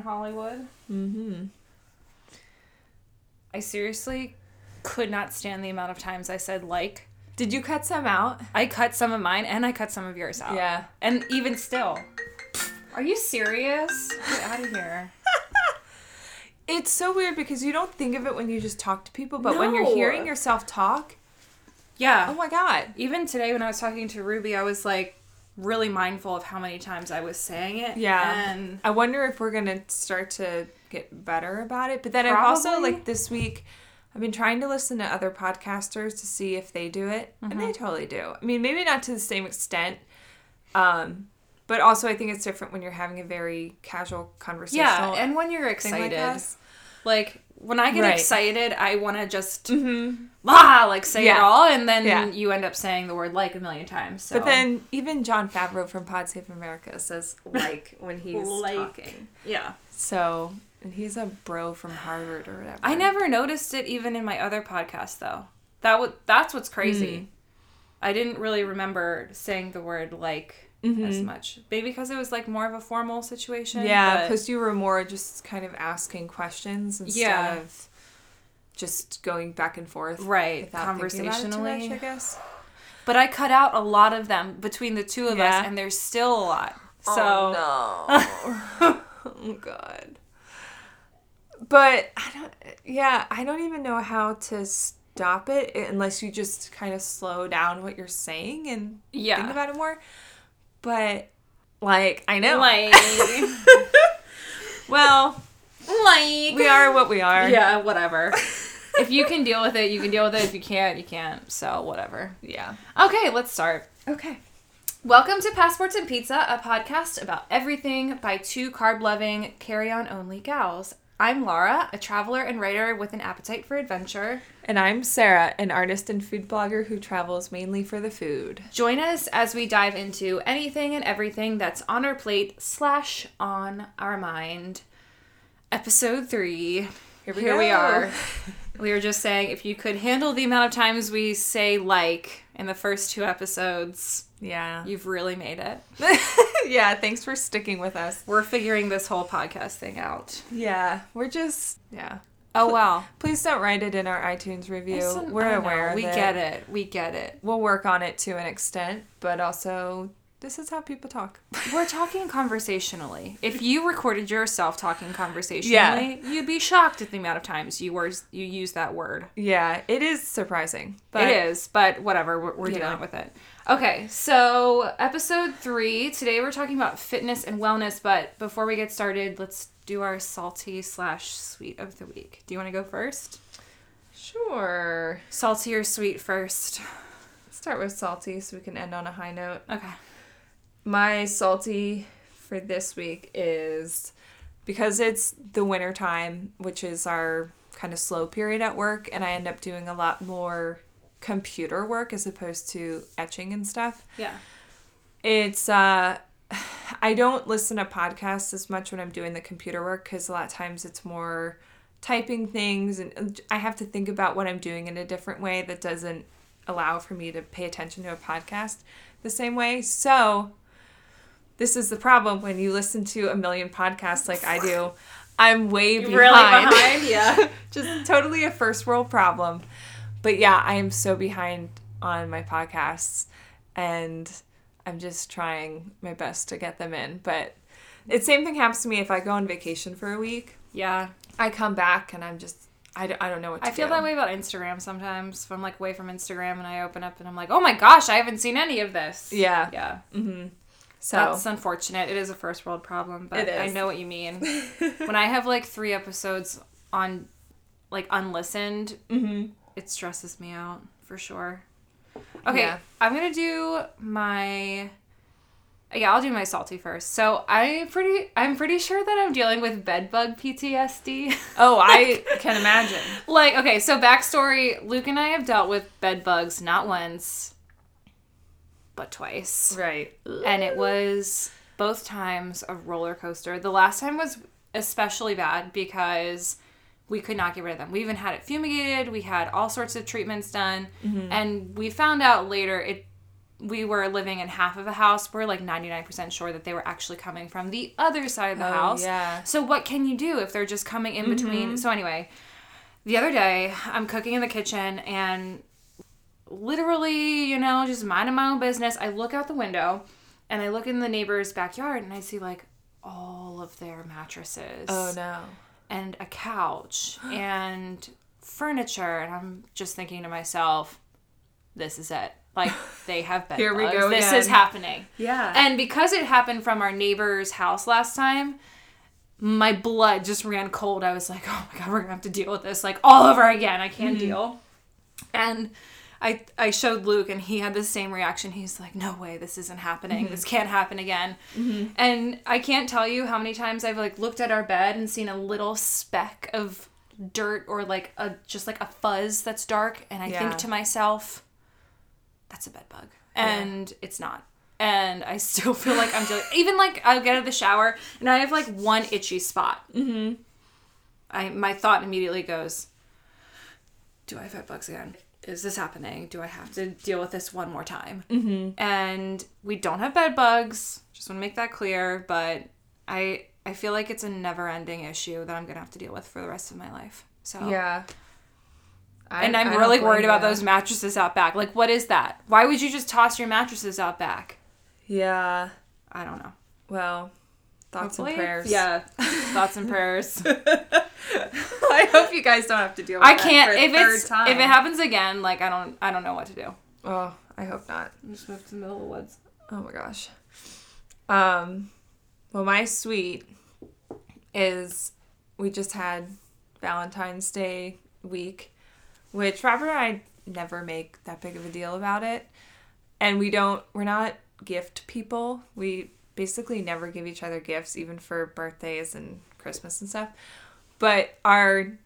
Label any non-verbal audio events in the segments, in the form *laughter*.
they say in Hollywood. Mm-hmm. I seriously could not stand the amount of times I said like. Did you cut some out? I cut some of mine and I cut some of yours out. Yeah. And even still. Are you serious? Get out of here. *laughs* It's so weird because you don't think of it when you just talk to people, but when you're hearing yourself talk, Yeah. oh my god. Even today when I was talking to Ruby, I was like really mindful of how many times I was saying it. Yeah. And I wonder if we're gonna start to get better about it. But then I've also like this week I've been trying to listen to other podcasters to see if they do it. And Mm-hmm. they totally do. I mean, maybe not to the same extent. Um but also I think it's different when you're having a very casual conversation. yeah, and when you're thing like excited, like, when I get Right. excited, I want to just Mhm. ah like say it all, and then Yeah. you end up saying the word like a million times. So. But then even Jon Favreau from Pod Save America says *laughs* like when he's Like. talking. yeah, So and he's a bro from Harvard or whatever. I never noticed it even in my other podcast though. That would that's what's crazy. Mm. I didn't really remember saying the word like as much. Maybe because it was like more of a formal situation. Mm-hmm. Yeah, because you were more just kind of asking questions instead Yeah. of just going back and forth. right without about it too conversationally. much, I guess. But I cut out a lot of them between the two of Yeah. us, and there's still a lot. So oh, no. *laughs* oh god. But I don't. Yeah, I don't even know how to stop it unless you just kind of slow down what you're saying and Yeah. think about it more. But like, I know. like, *laughs* well, like we are what we are. Yeah, whatever. *laughs* if you can deal with it, you can deal with it. If you can't, you can't. So whatever. Yeah. Okay, let's start. Okay. Welcome to Passports and Pizza, a podcast about everything by two carb loving, carry on only gals. I'm Laura, a traveler and writer with an appetite for adventure. And I'm Sarah, an artist and food blogger who travels mainly for the food. Join us as we dive into anything and everything that's on our plate slash on our mind. Episode three. Here we Here we are. *laughs* We were just saying if you could handle the amount of times we say like in the first two episodes, Yeah. you've really made it. *laughs* *laughs* yeah, thanks for sticking with us. We're figuring this whole podcast thing out. Yeah, we're just, yeah. Oh wow. Please don't write it in our iTunes review. Listen, we're know, aware of We it. get it. We get it. We'll work on it to an extent, but also, this is how people talk. *laughs* We're talking conversationally. If you recorded yourself talking conversationally, yeah. you'd be shocked at the amount of times you were you use that word. yeah, it is surprising. But it is, but whatever. We're, we're dealing know. with it. Okay, so episode three. Today we're talking about fitness and wellness. But before we get started, let's do our salty slash sweet of the week. Do you want to go first? Sure. Salty or sweet first? Start with salty so we can end on a high note. Okay. My salty for this week is because it's the winter time, which is our kind of slow period at work, and I end up doing a lot more computer work as opposed to etching and stuff. Yeah. It's uh *sighs* I don't listen to podcasts as much when I'm doing the computer work cuz a lot of times it's more typing things and I have to think about what I'm doing in a different way that doesn't allow for me to pay attention to a podcast the same way. So this is the problem when you listen to a million podcasts like I do. I'm way behind. Really behind? Yeah. *laughs* Just totally a first world problem. But yeah, I am so behind on my podcasts and I'm just trying my best to get them in. But the same thing happens to me if I go on vacation for a week. yeah. I come back and I'm just, I don't, I don't know what to I feel do. that way about Instagram sometimes. If I'm like away from Instagram and I open up and I'm like, oh my gosh, I haven't seen any of this. Yeah. Yeah. Mm-hmm. So, That's unfortunate. It is a first world problem, but I know what you mean. *laughs* when I have like three episodes on like unlistened, Mm-hmm. it stresses me out for sure. Okay, Yeah. I'm gonna do my yeah, I'll do my salty first. So I pretty I'm pretty sure that I'm dealing with bedbug PTSD. *laughs* oh, I can imagine. like, okay, so backstory, Luke and I have dealt with bed bugs not once, but twice. Right. And it was both times a roller coaster. The last time was especially bad because we could not get rid of them. We even had it fumigated, we had all sorts of treatments done, mm-hmm. and we found out later it we were living in half of a house, we're like 99% sure that they were actually coming from the other side of the Oh, house. yeah. So what can you do if they're just coming in between? Mm-hmm. So anyway, the other day I'm cooking in the kitchen and literally, you know, just minding my own business. I look out the window and I look in the neighbor's backyard and I see like all of their mattresses Oh no. and a couch *gasps* and furniture and I'm just thinking to myself, this is it. Like *laughs* they have bed Here we bugs. go This again. is happening. Yeah. And because it happened from our neighbor's house last time, my blood just ran cold. I was like, oh my god, we're gonna have to deal with this like all over again. I can't mm-hmm. deal. And I I showed Luke and he had the same reaction. He's like, no way, this isn't happening. This can't happen again. And I can't tell you how many times I've like looked at our bed and seen a little speck of dirt or like a just like a fuzz that's dark and I Yeah. think to myself, that's a bed bug. And it's not. And I *laughs* still feel like I'm dealing. Even like I'll get out of the shower and I have like one itchy spot. Mm-hmm. I my thought immediately goes, "Do I have bed bugs again? Is this happening? Do I have to deal with this one more time?" Mm-hmm. And we don't have bed bugs. Just want to make that clear. But I I feel like it's a never ending issue that I'm gonna have to deal with for the rest of my life. So yeah. I- and I'm I really worried about ya. those mattresses out back. Like, what is that? Why would you just toss your mattresses out back? Yeah. I don't know. Well, thoughts Hopefully- and prayers. Yeah, thoughts and prayers. *laughs* I hope you guys don't have to deal with I can't for if third it's time. if it happens again. Like, I don't I don't know what to do. Oh, I hope not. Just move to the middle of the woods. Oh my gosh. Um, well, my sweet is we just had Valentine's Day week, which Robert and I never make that big of a deal about it. And we don't, we're not gift people. We basically never give each other gifts, even for birthdays and Christmas and stuff. But our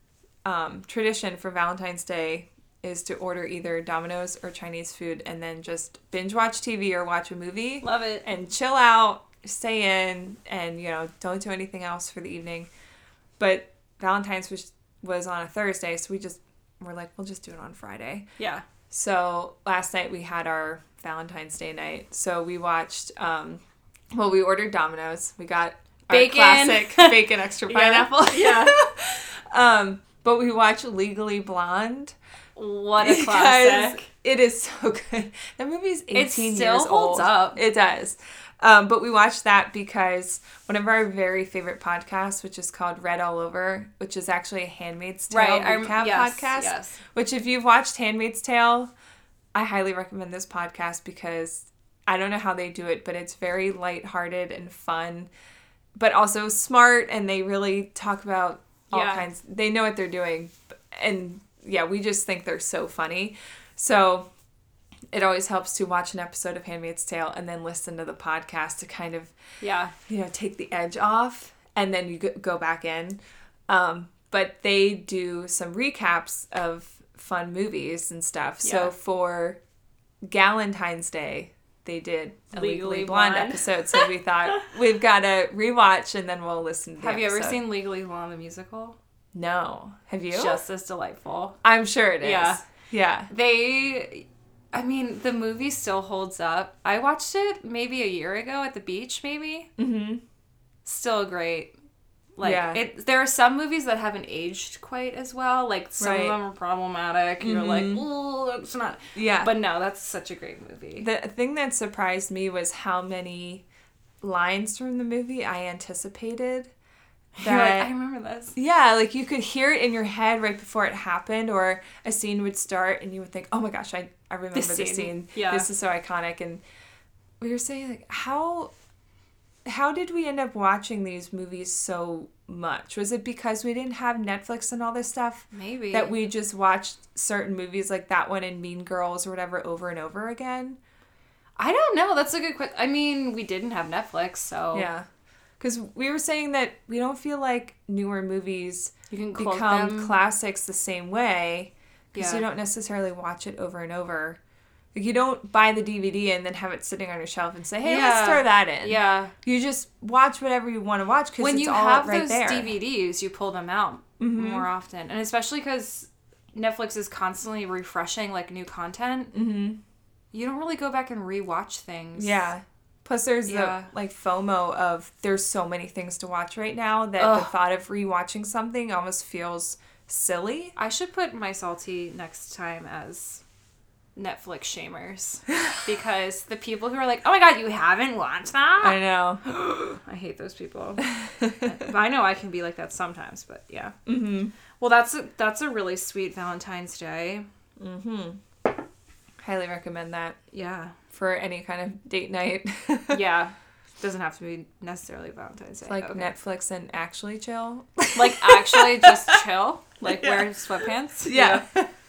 um, tradition for Valentine's Day is to order either Domino's or Chinese food and then just binge watch TV or watch a movie Love it. and chill out, stay in, and you know, don't do anything else for the evening. But Valentine's was was on a Thursday, so we just were like, we'll just do it on Friday. Yeah. So last night we had our Valentine's Day night. So we watched. Um, well, we ordered Domino's. We got our Bacon. classic *laughs* bacon extra pineapple. *laughs* Yeah. *laughs* um, but we watched Legally Blonde. What a classic. It is so good. That movie is 18 It still years holds old. up. It does. Um, but we watched that because one of our very favorite podcasts, which is called Red All Over, which is actually a Handmaid's Tale Right, recap yes, podcast. yes. Which, if you've watched Handmaid's Tale, I highly recommend this podcast because I don't know how they do it, but it's very lighthearted and fun, but also smart, and they really talk about all Yeah. kinds. They know what they're doing, and yeah, we just think they're so funny. So it always helps to watch an episode of Handmaid's Tale and then listen to the podcast to kind of Yeah. you know take the edge off and then you go- back in um, but they do some recaps of fun movies and stuff Yeah. so for galentine's day they did a legally, Legally blonde, Blonde. episode so we thought *laughs* we've got to rewatch and then we'll listen to the Have you ever seen Legally Blonde the musical? no have you Just as delightful. i'm sure it is Yeah. yeah They, I mean, the movie still holds up. I watched it maybe a year ago at the beach, maybe. mm-hmm Still great. Like Yeah. it, there are some movies that haven't aged quite as well. Like some Right. of them are problematic. You're like, oh, it's not. yeah But no, that's such a great movie. The thing that surprised me was how many lines from the movie I anticipated. *laughs* You're like, I remember this. yeah, like you could hear it in your head right before it happened, or a scene would start and you would think, "Oh my gosh, I I remember this scene, scene. yeah. This is so iconic." And we were saying like, how how did we end up watching these movies so much? Was it because we didn't have Netflix and all this stuff? Maybe That we just watched certain movies like that one and Mean Girls or whatever over and over again? I don't know. That's a good question. I mean, we didn't have Netflix, so Yeah. Because we were saying that we don't feel like newer movies become them. classics the same way because Yeah. you don't necessarily watch it over and over. Like you don't buy the DVD and then have it sitting on your shelf and say, "Hey, let's throw that in." yeah. You just watch whatever you want to watch because When you have right those there. DVDs, you pull them out Mhm. more often, and especially because Netflix is constantly refreshing like new content. mm-hmm. you don't really go back and rewatch things. Yeah. Plus, there's Yeah. the like FOMO of there's so many things to watch right now that the thought of rewatching something almost feels silly. I should put my salty next time as Netflix shamers *laughs* because the people who are like, "Oh my god, you haven't watched that?" I know. *gasps* I hate those people. but I know I can be like that sometimes, but yeah. mm-hmm. Well, that's a, that's a really sweet Valentine's Day. Mm-hmm. Highly recommend that Yeah. for any kind of date night. *laughs* Yeah. *laughs* Doesn't have to be necessarily Valentine's Day. like okay. Netflix and actually chill. Like actually just chill. Like Yeah. wear sweatpants. Yeah.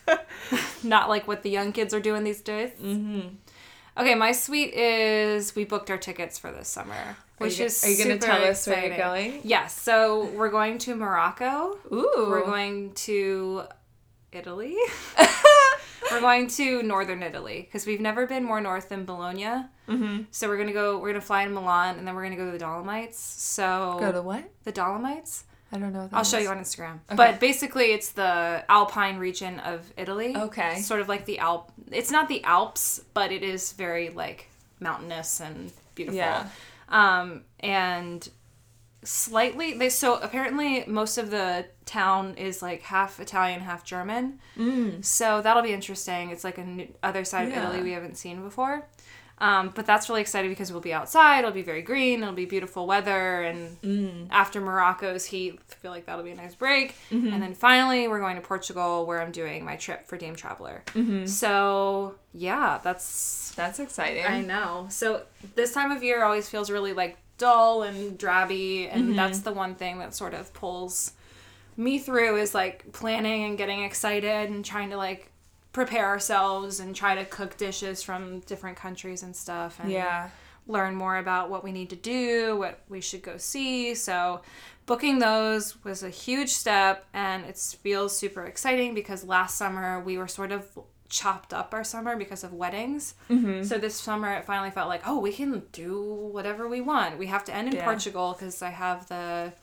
*laughs* Not like what the young kids are doing these days. mm-hmm. Okay, my sweet is we booked our tickets for this summer, Are which you, is are you gonna super tell us where you're going? Yes, so we're going to Morocco. Ooh. We're going to Italy. *laughs* we're going to northern Italy because we've never been more north than Bologna. mm-hmm. So we're gonna go. We're gonna fly in Milan, and then we're gonna go to the Dolomites. So Go to what? the Dolomites. I don't know. I'll show you on Instagram. Okay. But basically, it's the Alpine region of Italy. Okay. Sort of like the Alp. It's not the Alps, but it is very like mountainous and beautiful. Yeah. Um, and slightly they so apparently most of the town is like half Italian, half German. Mm. So that'll be interesting. It's like a new, other side Yeah. of Italy we haven't seen before. Um, but that's really exciting because we'll be outside. It'll be very green. It'll be beautiful weather, and Mm. after Morocco's heat, I feel like that'll be a nice break. Mm-hmm. And then finally, we're going to Portugal, where I'm doing my trip for Dame Traveler. Mm-hmm. So yeah, that's That's exciting. I know. So this time of year always feels really like dull and drabby, and Mm-hmm. that's the one thing that sort of pulls me through is like planning and getting excited and trying to like prepare ourselves and try to cook dishes from different countries and stuff and Yeah. learn more about what we need to do, what we should go see. So booking those was a huge step and it feels super exciting because last summer we were sort of chopped up our summer because of weddings. Mm-hmm. So this summer it finally felt like, oh, we can do whatever we want. We have to end in Yeah. Portugal because I have the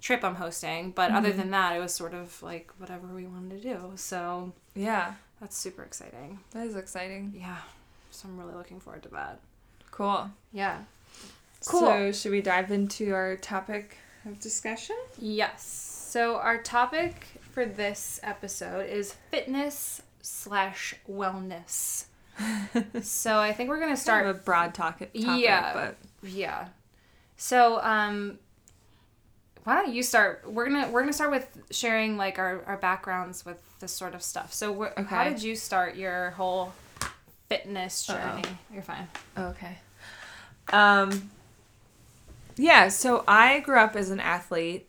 trip I'm hosting, but other Mm-hmm. than that, it was sort of like whatever we wanted to do. So Yeah. That's super exciting. That is exciting. Yeah. So I'm really looking forward to that. Cool. Yeah. Cool. So, should we dive into our topic of discussion? Yes. So our topic for this episode is fitness slash wellness. *laughs* so I think we're gonna Start start. a broad topic, topic Yeah. but Yeah. So um, why don't you start? We're gonna we're gonna start with sharing like our our backgrounds with this sort of stuff. So wh- how did you start your whole fitness Uh-oh. journey? You're fine. Okay. Um Yeah, so I grew up as an athlete.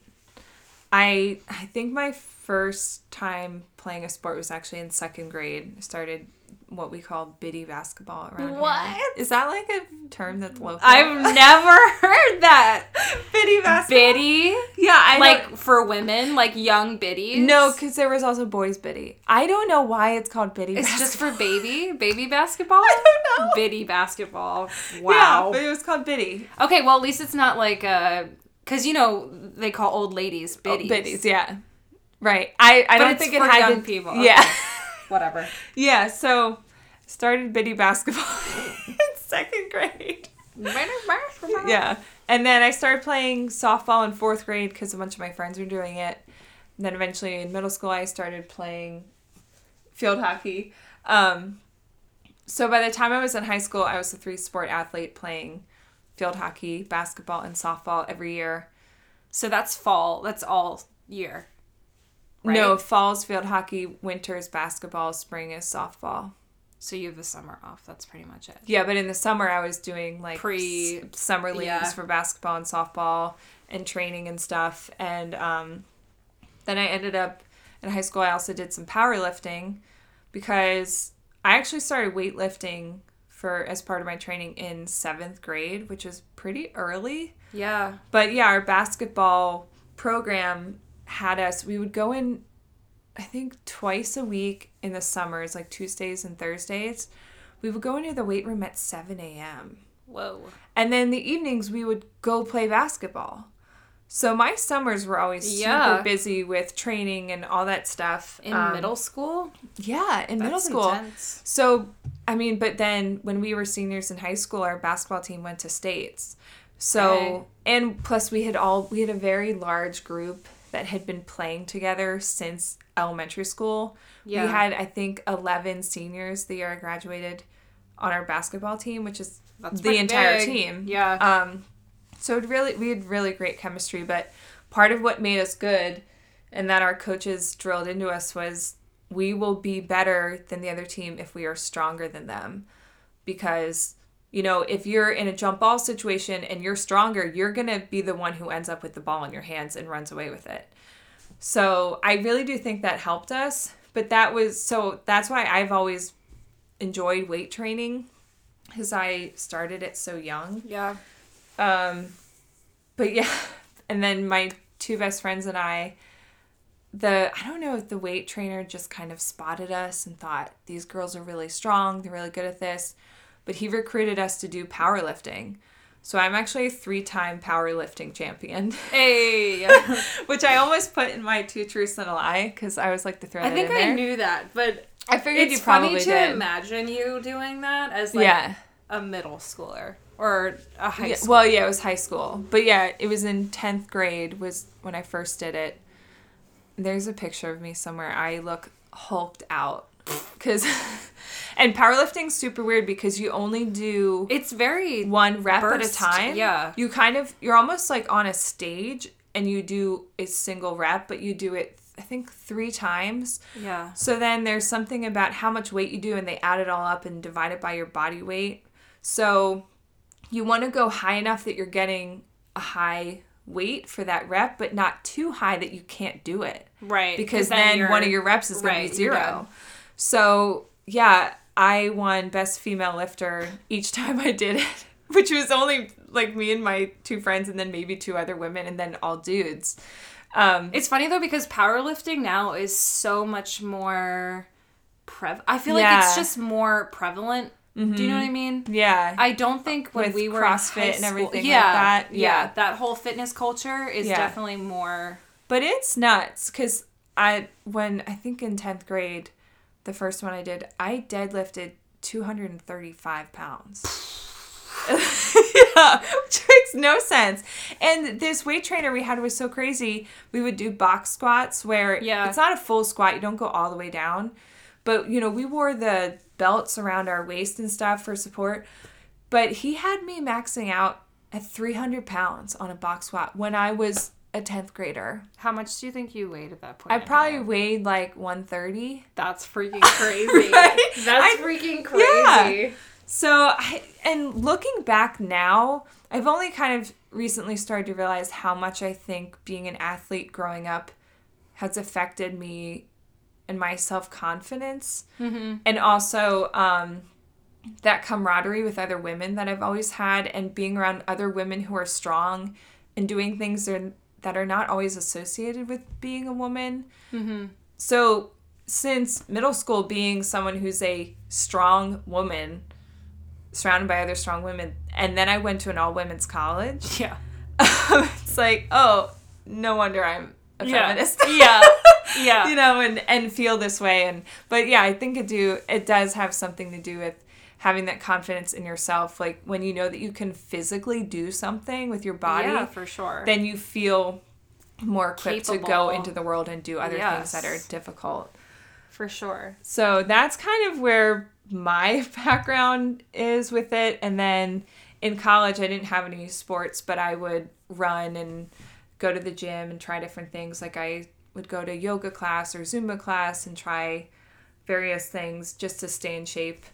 I I think my first time playing a sport was actually in second grade. I started what we call biddy basketball around here. What? Is that like a term that's local? I've never *laughs* heard that. biddy basketball. Biddy. Yeah, I like don't- for women, like young biddies. No, because there was also boys biddy. I don't know why it's called biddy. it's just for baby, *laughs* baby basketball. I don't know. Biddy basketball. Yeah, Wow. but it was called biddy. okay, well at least it's not like uh, cause you know they call old ladies biddies. Oh, biddies, yeah. Right. I, I But don't think it had young people. Yeah. *laughs* Whatever. yeah. So started biddy basketball *laughs* in second grade. Yeah. And then I started playing softball in fourth grade because a bunch of my friends were doing it. And then eventually in middle school, I started playing field hockey. Um, so by the time I was in high school, I was a three sport athlete playing field hockey, basketball, and softball every year. So that's fall. That's all year. No, fall's field hockey, winter's basketball, spring is softball. So you have the summer off. That's pretty much it. Yeah, but in the summer I was doing like pre summer leagues yeah. for basketball and softball and training and stuff. And um, then I ended up in high school. I also did some powerlifting because I actually started weightlifting for as part of my training in seventh grade, which was pretty early. Yeah. But yeah, our basketball program had us, we would go in, I think, twice a week in the summers, like Tuesdays and Thursdays. We would go into the weight room at 7 a.m. Whoa. And then the evenings, we would go play basketball. So my summers were always Yeah. super busy with training and all that stuff. In Um, middle school? Yeah, in middle school. intense. So I mean, but then when we were seniors in high school, our basketball team went to states. So, Okay. and plus we had all we had a very large group that had been playing together since elementary school. Yeah. We had I think 11 seniors the year I graduated on our basketball team, which is That's the entire big. team. Yeah. Um, so it really we had really great chemistry, but part of what made us good and that our coaches drilled into us was we will be better than the other team if we are stronger than them. Because, you know, if you're in a jump ball situation and you're stronger, you're going to be the one who ends up with the ball in your hands and runs away with it. So I really do think that helped us. But that was so that's why I've always enjoyed weight training because I started it so young. yeah. Um, but yeah, *laughs* and then my two best friends and I, the I don't know if the weight trainer just kind of spotted us and thought these girls are really strong, they're really good at this, but he recruited us to do powerlifting. So I'm actually a three-time powerlifting champion, Hey. *laughs* which I almost put in my two truths and a lie because I was like to throw I think in I there. knew that, but I figured it's you probably funny to did. imagine you doing that as like yeah. a middle schooler or a high Yeah, school. well, yeah, it was high school, but yeah, it was in tenth grade was when I first did it. There's a picture of me somewhere. I look hulked out because, *laughs* and powerlifting's super weird because you only do it's very one rep at a time. yeah. you kind of you're almost like on a stage and you do a single rep, but you do it I think three times. yeah. So then there's something about how much weight you do, and they add it all up and divide it by your body weight. So you want to go high enough that you're getting a high weight for that rep, but not too high that you can't do it. Right. Because then, you're- one of your reps is going right, to be zero. So yeah, I won best female lifter each *laughs* time I did it, which was only like me and my two friends, and then maybe two other women, and then all dudes. Um, It's funny though because powerlifting now is so much more prev. I feel like Yeah. Mm-hmm. it's just more prevalent. Do you know what I mm-hmm. mean? yeah, I don't think when With we were in CrossFit and everything like yeah, that, Yeah, yeah. that whole fitness culture is Yeah. definitely more. But it's nuts because I when I think in tenth grade, the first one I did, I deadlifted two hundred and thirty five pounds. *laughs* yeah, which makes no sense. And this weight trainer we had was so crazy. We would do box squats where Yeah. it's not a full squat, you don't go all the way down. But you know, we wore the belts around our waist and stuff for support. But he had me maxing out at 300 pounds on a box squat when I was a 10th grader. How much do you think you weighed at that point? I probably weighed like 130. That's freaking *laughs* crazy. Right? That's I- freaking crazy. Yeah. So, I, and looking back now, I've only kind of recently started to realize how much I think being an athlete growing up has affected me and my self confidence. Mm-hmm. And also, um, that camaraderie with other women that I've always had, and being around other women who are strong and doing things that are, that are not always associated with being a woman. So, since middle school, being someone who's a strong woman, surrounded by other strong women, and then I went to an all women's college, Yeah. *laughs* it's like, oh, no wonder I'm a feminist. Yeah. Yeah. *laughs* *laughs* you know, and and feel this way, and but yeah, I think it do it does have something to do with having that confidence in yourself, like when you know that you can physically do something with your body, Yeah, for sure. then you feel more equipped to go into the world and do other things that are difficult. for sure. So that's kind of where my *laughs* background is with it. And then in college, I didn't have any sports, but I would run and go to the gym and try different things. Like I would go to yoga class or Zumba class and try various things just to stay in shape.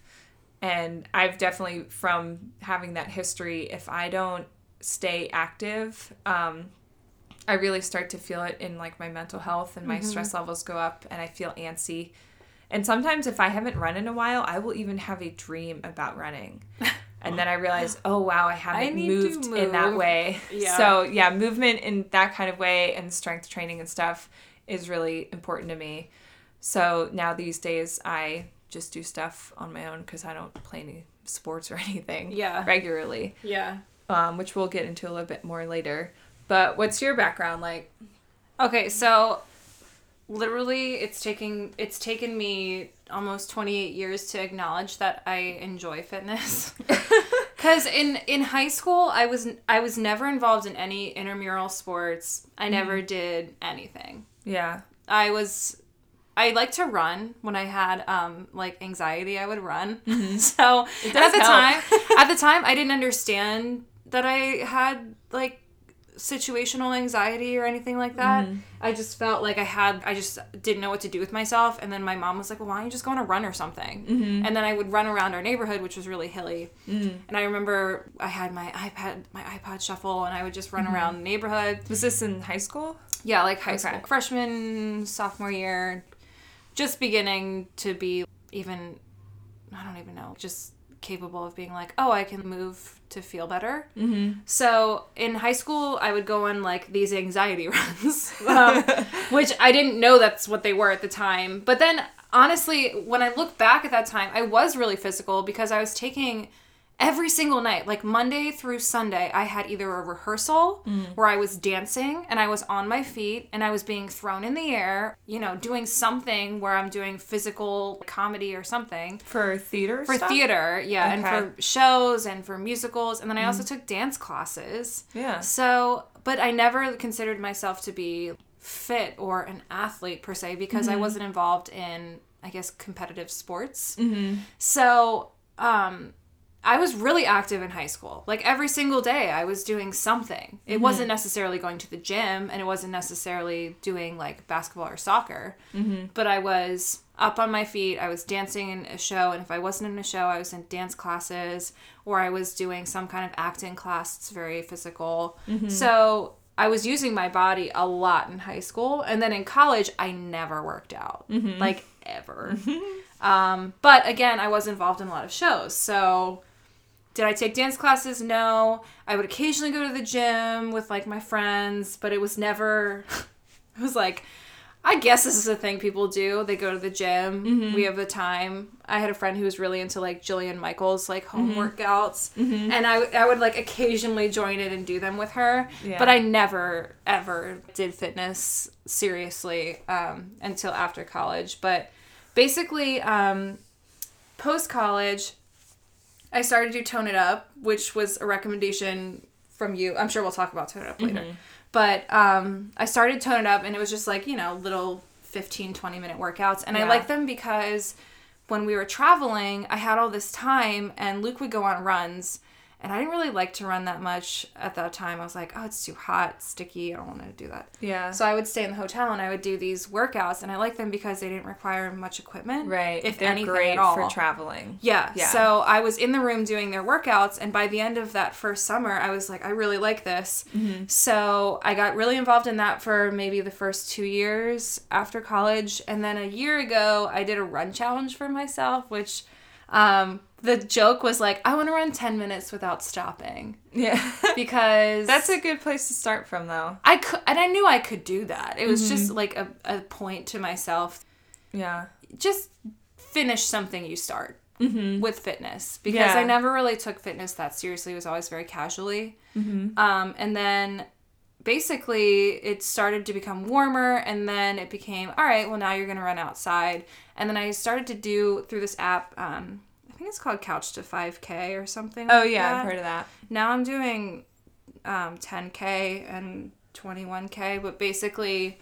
And I've definitely, from having that history, if I don't stay active, um, I really start to feel it in like my mental health and my stress levels go up and I feel antsy. And sometimes if I haven't run in a while, I will even have a dream about running. *laughs* And then I realize, oh wow, I haven't to moved in that way. Yeah. So yeah, movement in that kind of way and strength training and stuff is really important to me. So now these days I just do stuff on my own because I don't play any sports or *laughs* anything Yeah. regularly, Yeah. um, which we'll get into a little bit more later. But what's your background like? Okay, so literally it's taking it's taken me almost 28 years to acknowledge that I enjoy fitness. *laughs* *laughs* Cuz in in high school I was I was never involved in any intramural sports. I never did anything. Yeah. I was I like to run when I had um like anxiety I would run. *laughs* Mm-hmm. so and at the help. time *laughs* at the time I didn't understand that I had like situational anxiety or anything like that. Mm-hmm. I just felt like I had I just didn't know what to do with myself and then my mom was like, "Well, why don't you just go on a run or something?" Mm-hmm. And then I would run around our neighborhood which was really hilly. And I remember I had my iPad my iPod shuffle and I would just run around the neighborhood. Was this in high school? Yeah, like high Okay. school, freshman, sophomore year, just beginning to be even, I don't even know, just capable of being like, oh, I can move to feel better. Mm-hmm. So in high school, I would go on like these anxiety *laughs* runs, um, *laughs* which I didn't know that's what they were at the time. But then honestly, when I look back at that time, I was really physical because I was taking every single night, like Monday through Sunday, I had either a rehearsal mm. where I was dancing and I was on my feet and I was being thrown in the air, you know, doing something where I'm doing physical comedy or something. For theater For stuff? theater, yeah, Okay. and for shows and for musicals. And then I mm. also took dance classes. Yeah. So, but I never considered myself to be fit or an athlete per se because I mm-hmm. wasn't involved in, I guess, competitive sports. Mm-hmm. So, um, I was really active in high school. Like every single day, I was doing something. It mm-hmm. wasn't necessarily going to the gym and it wasn't necessarily doing like basketball or soccer, mm-hmm. but I was up on my feet. I was dancing in a show. And if I wasn't in a show, I was in dance classes or I was doing some kind of acting class. It's very physical. Mm-hmm. So I was using my body a lot in high school. And then in college, I never worked out. Like ever. Um, but again, I was involved in a lot of shows. So did I take dance classes? No. I would occasionally go to the gym with like my friends, but it was never *laughs* it was like I guess this is a thing people do. They go to the gym. We have the time. I had a friend who was really into like Jillian Michaels like home workouts, and I I would like occasionally join it and do them with her. Yeah. But I never ever did fitness seriously um, until after college. But basically, um, post college, I started to do Tone It Up, which was a recommendation from you. I'm sure we'll talk about Tone It Up later. But um, I started Tone It Up, and it was just like, you know, little 15, 20 minute workouts. And I like them because when we were traveling, I had all this time, and Luke would go on runs. And I didn't really like to run that much at that time. I was like, oh, it's too hot, sticky. I don't want to do that. Yeah. So I would stay in the hotel and I would do these workouts, and I like them because they didn't require much equipment. right. If They're anything great at all. for traveling. Yeah. Yeah. So I was in the room doing their workouts, and by the end of that first summer, I was like, I really like this. Mm-hmm. So I got really involved in that for maybe the first two years after college. And then a year ago, I did a run challenge for myself, which um, the joke was like, I want to run 10 minutes without stopping Yeah. *laughs* because That's a good place to start from, though. I could, and I knew I could do that. It was Mm-hmm. just like a, a point to myself Yeah. just finish something you start with fitness because Mm-hmm. Yeah. I never really took fitness that seriously. It was always very casually. Mm-hmm. Um, and then basically it started to become warmer and then it became all right well now you're going to run outside and then i started to do through this app um, think it's called couch to 5k or something Oh, like yeah. that I've heard of that. now I'm doing um, 10k and 21k, but basically,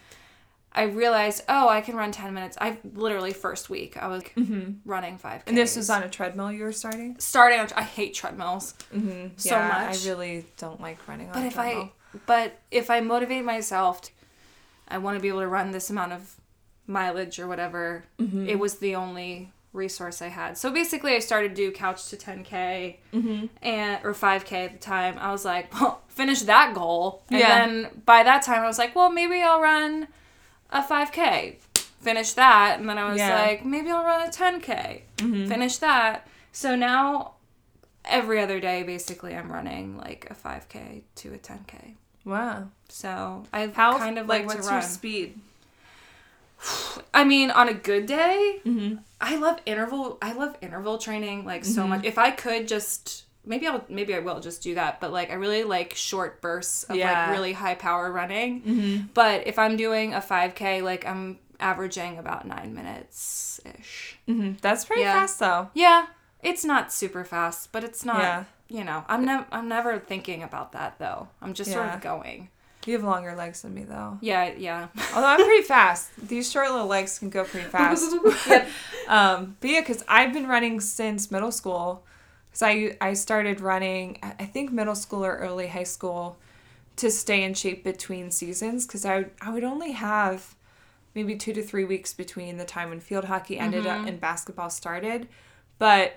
I realized, oh, I can run 10 minutes. I literally first week I was running 5k. Mm-hmm. And this was on a treadmill you were starting? starting. On, I hate treadmills, Mm-hmm. So yeah, much. I really don't like running on but a if treadmill. I but if I motivate myself, I want to be able to run this amount of mileage or whatever. Mm-hmm. It was the only resource I had. So basically, I started to do couch to 10k Mm-hmm. and or 5k at the time. I was like, well, *laughs* finish that goal, and Yeah. then by that time, I was like, well, maybe I'll run a 5k. Finish that, and then I was Yeah. like, maybe I'll run a 10k. Finish that. So now, every other day, basically, I'm running like a 5k to a 10k. Wow. So I How kind of like what's to your speed? *sighs* I mean, on a good day, Mm-hmm. I love interval. I love interval training like so Mm-hmm. much. If I could just maybe I'll maybe I will just do that. But like I really like short bursts of Yeah. like really high power running. Mm-hmm. But if I'm doing a 5K, like I'm averaging about nine minutes ish. hmm That's pretty Yeah. fast though. Yeah, it's not super fast, but it's not. Yeah. You know, I'm never I'm never thinking about that though. I'm just sort of going. You have longer legs than me though. Yeah, yeah. *laughs* Although I'm pretty fast. These short little legs can go pretty fast. *laughs* Yep. Um, but yeah, because I've been running since middle school. Because I I started running, I think middle school or early high school, to stay in shape between seasons. Because I would, I would only have maybe two to three weeks between the time when field hockey ended Mm-hmm. and basketball started. But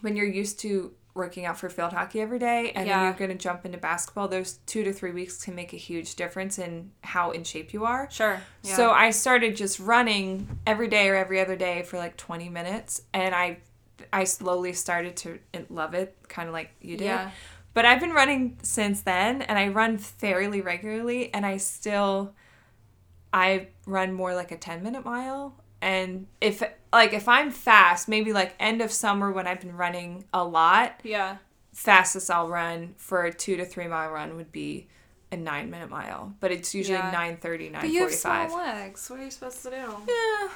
when you're used to working out for field hockey every day and Yeah. then you're going to jump into basketball, those two to three weeks can make a huge difference in how in shape you are. Sure. Yeah. So I started just running every day or every other day for like 20 minutes and I I slowly started to love it kind of like you did. Yeah. But I've been running since then and I run fairly regularly and I still I run more like a 10 minute mile and if like if I'm fast, maybe like end of summer when I've been running a lot, yeah. fastest I'll run for a 2 to 3 mile run would be a 9 minute mile, but it's usually Yeah. 9:30, 9:45. But you have small legs. What are you supposed to do? Yeah,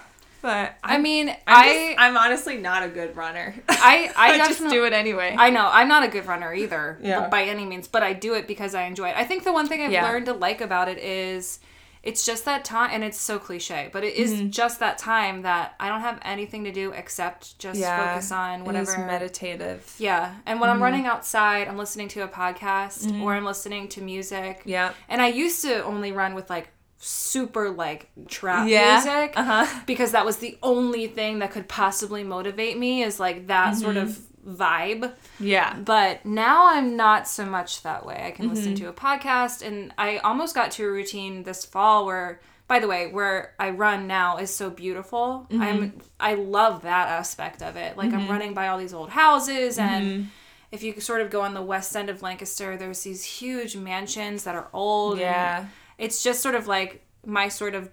but I mean, I'm, I just- I'm honestly not a good runner. *laughs* I I, *laughs* I just do it anyway. I know I'm not a good runner either, Yeah. by any means, but I do it because I enjoy it. I think the one thing I've Yeah. learned to like about it is it's just that time, and it's so cliche, but it is Mm-hmm. just that time that I don't have anything to do except just yeah, focus on whatever. meditative. yeah, and when Mm-hmm. I'm running outside, I'm listening to a podcast or I'm listening to music. Yeah. And I used to only run with like super like trap Yeah. music Uh huh. because that was the only thing that could possibly motivate me is like that sort of Mm-hmm. Vibe. Yeah. But now I'm not so much that way. I can listen Mm-hmm. to a podcast and I almost got to a routine this fall where by the way, where I run now is so beautiful. Mm-hmm. I'm I love that aspect of it. Like I'm running by all these old houses and Mm-hmm. if you sort of go on the west end of Lancaster, there's these huge mansions that are old. Yeah. it's just sort of like my sort of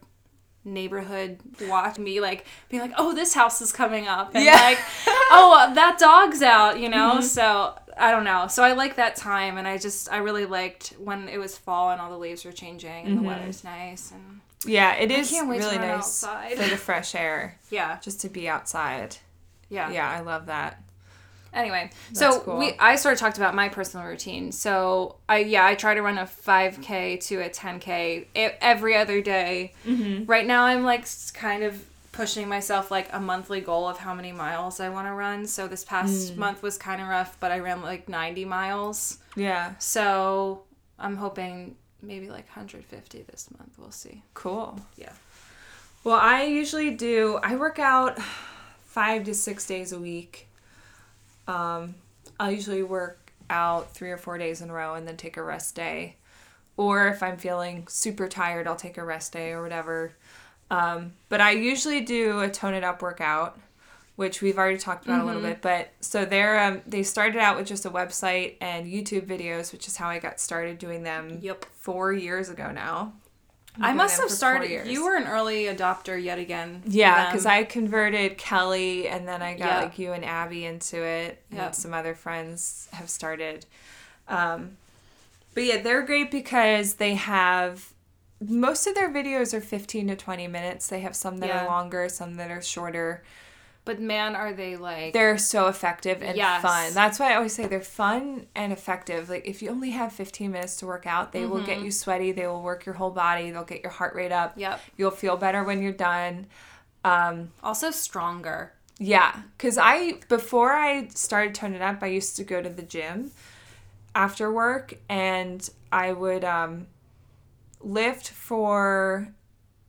neighborhood watch me like being like oh this house is coming up and Yeah. like oh *laughs* that dog's out you know mm-hmm. so i don't know so i like that time and i just i really liked when it was fall and all the leaves were changing and the mm-hmm. weather's nice and Yeah, it is can't wait to really nice outside. for the *laughs* fresh air, yeah just to be outside. yeah Yeah, I love that. Anyway, That's so cool. we I sort of talked about my personal routine. So I yeah I try to run a 5k to a ten k every other day. Mm-hmm. Right now I'm like kind of pushing myself like a monthly goal of how many miles I want to run. So this past Mm. month was kind of rough, but I ran like 90 miles. Yeah, So I'm hoping maybe like 150 this month. We'll see. cool. Yeah. Well, I usually do. I work out five to six days a week. Um, I'll usually work out three or four days in a row and then take a rest day. Or if I'm feeling super tired, I'll take a rest day or whatever. Um, but I usually do a tone it up workout, which we've already talked about a little bit. But so they're um, they started out with just a website and YouTube videos, which is how I got started doing them. Yep. Four years ago now. I must have them for four started. You were an early adopter yet again. Yeah, because I converted Kelly and then I got Yeah. like you and Abby into it. And some other friends have started. Um, but yeah, they're great because they have most of their videos are 15 to 20 minutes. They have some that Yeah. are longer, some that are shorter. But man, are they like They're so effective and Yes. fun. That's why I always say they're fun and effective. Like if you only have 15 minutes to work out, they will Mm-hmm. get you sweaty, they will work your whole body, they'll get your heart rate up. Yep. You'll feel better when you're done. Um, Also stronger. Yeah, because I before I started toning up, I used to go to the gym after work, and I would um, lift for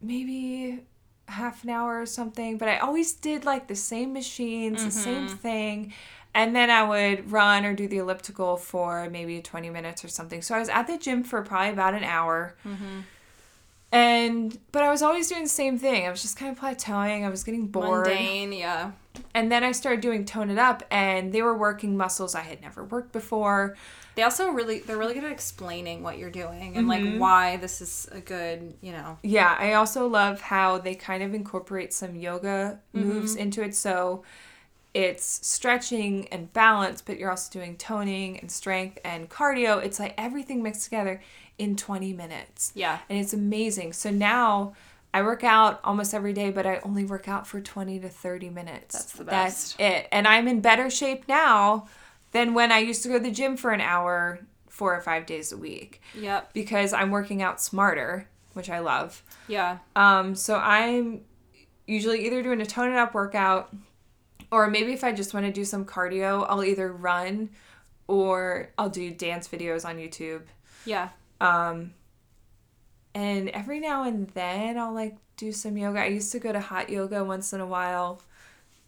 maybe half an hour or something. But I always did like the same machines, the same mm-hmm. thing, and then I would run or do the elliptical for maybe twenty minutes or something. So I was at the gym for probably about an hour. Mm-hmm. And but I was always doing the same thing. I was just kind of plateauing. I was getting bored. Mundane, yeah. And then I started doing Tone It Up, and they were working muscles I had never worked before. They also really they're really good at explaining what you're doing and like Mm-hmm. why this is a good, you know. Yeah, I also love how they kind of incorporate some yoga moves Mm-hmm. into it. So it's stretching and balance, but you're also doing toning and strength and cardio. It's like everything mixed together in 20 minutes. Yeah. And it's amazing. So now I work out almost every day, but I only work out for 20 to 30 minutes. That's the best. That's it. And I'm in better shape now than when I used to go to the gym for an hour four or five days a week Yep. because I'm working out smarter, which I love. Yeah. Um, so I'm usually either doing a tone it up workout or maybe if I just want to do some cardio, I'll either run or I'll do dance videos on YouTube. Yeah. Um, and every now and then I'll like do some yoga. I used to go to hot yoga once in a while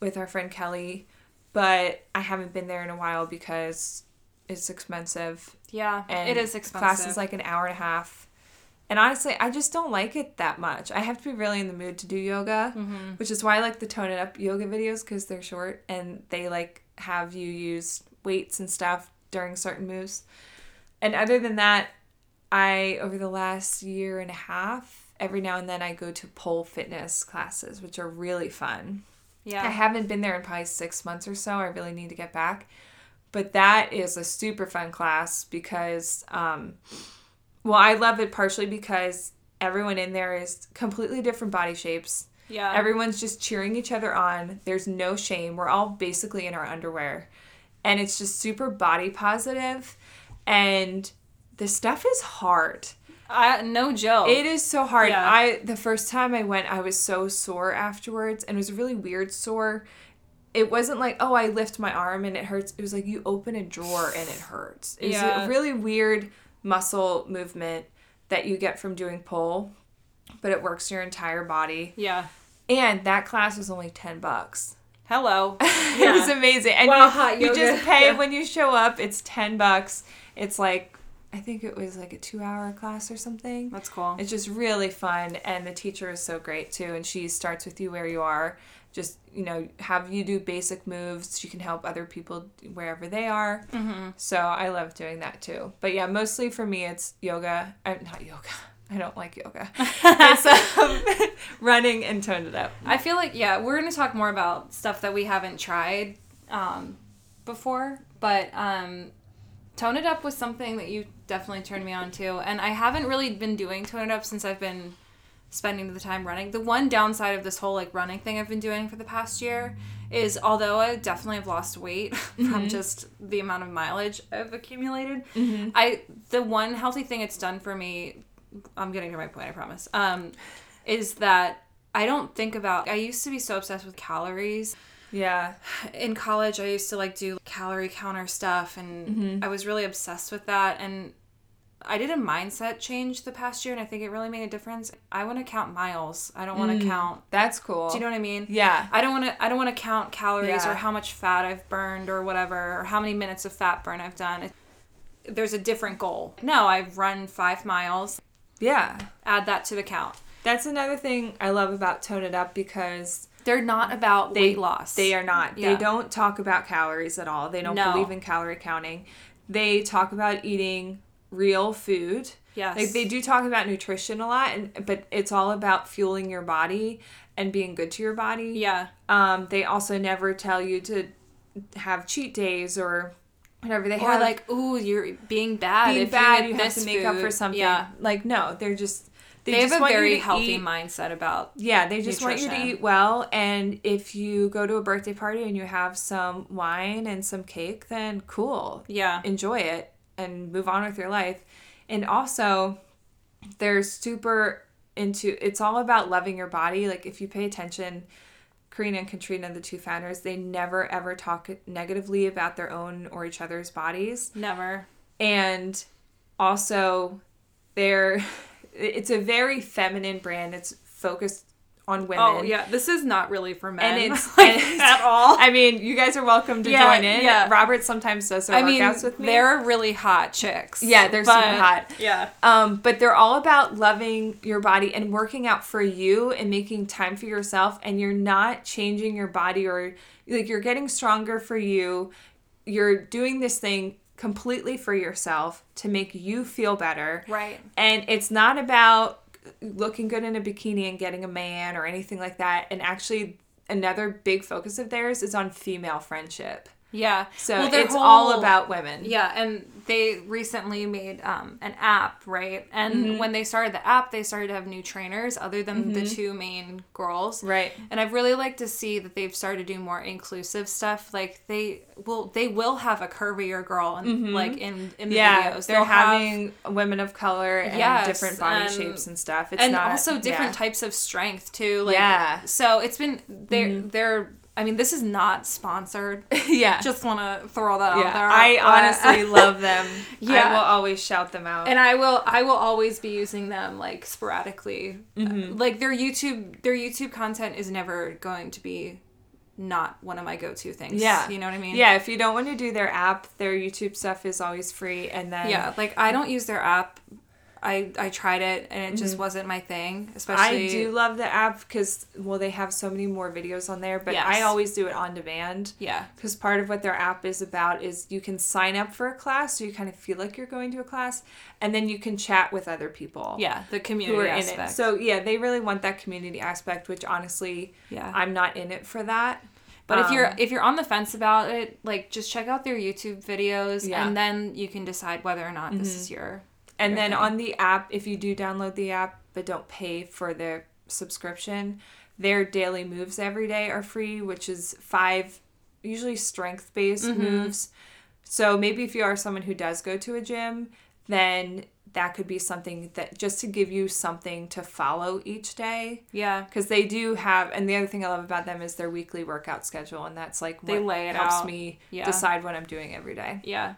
with our friend Kelly, but I haven't been there in a while because it's expensive. Yeah. And it is expensive. Class is like an hour and a half. And honestly, I just don't like it that much. I have to be really in the mood to do yoga, Mm-hmm. which is why I like the tone it up yoga videos because they're short and they like have you use weights and stuff during certain moves. And other than that, I over the last year and a half, every now and then I go to pole fitness classes, which are really fun. Yeah. I haven't been there in probably six months or so. I really need to get back. But that is a super fun class because, um, well, I love it partially because everyone in there is completely different body shapes. yeah. Everyone's just cheering each other on. There's no shame. We're all basically in our underwear. And it's just super body positive. And the stuff is hard. I, no joke. It is so hard. Yeah. I the first time I went, I was so sore afterwards, and it was a really weird sore. It wasn't like oh I lift my arm and it hurts. It was like you open a drawer and it hurts. It's Yeah. a really weird muscle movement that you get from doing pull, but it works your entire body. yeah. And that class was only ten bucks. Hello. *laughs* it was amazing. And Wow, you, hot you just pay Yeah. when you show up. It's ten bucks. It's like I think it was like a two hour class or something. That's cool. It's just really fun, and the teacher is so great too. And she starts with you where you are. Just you know, have you do basic moves. She can help other people wherever they are. Mm-hmm. So I love doing that too. But yeah, mostly for me, it's yoga. I'm not yoga. I don't like yoga. *laughs* it's um, *laughs* running and toned it up. I feel like yeah, we're gonna talk more about stuff that we haven't tried um, before, but um, tone it up was something that you definitely turned me on to, and I haven't really been doing tone it up since I've been spending the time running. The one downside of this whole like running thing I've been doing for the past year is although I definitely have lost weight *laughs* from just the amount of mileage I've accumulated, I the one healthy thing it's done for me, I'm getting to my point, I promise. Um, is that I don't think about I used to be so obsessed with calories. Yeah. In college I used to like do calorie counter stuff and mm-hmm. I was really obsessed with that and I did a mindset change the past year and I think it really made a difference. I want to count miles. I don't want to mm. count That's cool. Do you know what I mean? Yeah. I don't want to I don't want to count calories Yeah. or how much fat I've burned or whatever or how many minutes of fat burn I've done. It- There's a different goal. No, I've run 5 miles. Yeah. Add that to the count. That's another thing I love about Tone It Up because They're not about they weight loss. They are not. Yeah. They don't talk about calories at all. They don't No. believe in calorie counting. They talk about eating real food. Yes. Like they do talk about nutrition a lot and but it's all about fueling your body and being good to your body. Yeah. Um they also never tell you to have cheat days or whatever they Or have like, ooh, you're being bad. being if bad you, you have to make up for something. Yeah. Like no, they're just they, They, have a very healthy eat- mindset about Yeah, they just want you to eat well. And if you go to a birthday party and you have some wine and some cake, then cool. yeah. Enjoy it and move on with your life. And also, they're super into it's all about loving your body. Like, if you pay attention, Karena and Katrina, the two founders, they never ever talk negatively about their own or each other's bodies Never. and also they're *laughs* it's a very feminine brand it's focused on women Oh yeah, this is not really for men. and it's, *laughs* like, and it's- at all. i mean you guys are welcome to Yeah, join in yeah. robert sometimes does their I mean, workouts with me they're really hot chicks. Yeah, they're super hot. Yeah. um, but they're all about loving your body and working out for you and making time for yourself and you're not changing your body or like you're getting stronger for you you're doing this thing completely for yourself to make you feel better. Right. and it's not about looking good in a bikini and getting a man or anything like that. And actually another big focus of theirs is on female friendship Yeah. so Well, it's all about women Yeah, and they recently made um, an app, right? And when they started the app, they started to have new trainers other than the two main girls. Right. And I've really liked to see that they've started to do more inclusive stuff. Like they will, they will have a curvier girl, in, like in in the Yeah, videos. they're They'll have- having women of color and Yes, different body and- shapes and stuff. It's and not, also different yeah. types of strength too. Like, Yeah. Mm-hmm. So it's been they're they're. I mean, this is not sponsored. *laughs* yeah. Just want to throw all that out there. I Uh, honestly *laughs* love them. Yeah. I will always shout them out. and I will I will always be using them like sporadically. Mm-hmm. Like their YouTube their YouTube content is never going to be not one of my go-to things. yeah. You know what I mean? Yeah, if you don't want to do their app, their YouTube stuff is always free and then Yeah, like I don't use their app. I I tried it and it just wasn't my thing, especially Mm-hmm. I do love the app because well, they have so many more videos on there. But Yes. I always do it on demand Yeah. because part of what their app is about is you can sign up for a class, so you kind of feel like you're going to a class, and then you can chat with other people. Yeah, the Who community are aspect. in it? So yeah, they really want that community aspect, which honestly, Yeah. I'm not in it for that. But if you're Um, if you're on the fence about it, like just check out their YouTube videos Yeah. Mm-hmm. and then you can decide whether or not this is your And then on the app, if you do download the app but don't pay for the subscription, their daily moves every day are free, which is five usually strength based Mm-hmm. moves. So maybe if you are someone who does go to a gym, then that could be something that just to give you something to follow each day. Yeah. Because they do have, and the other thing I love about them is their weekly workout schedule, and that's like They what lay it helps out. me Yeah. decide what I'm doing every day. Yeah.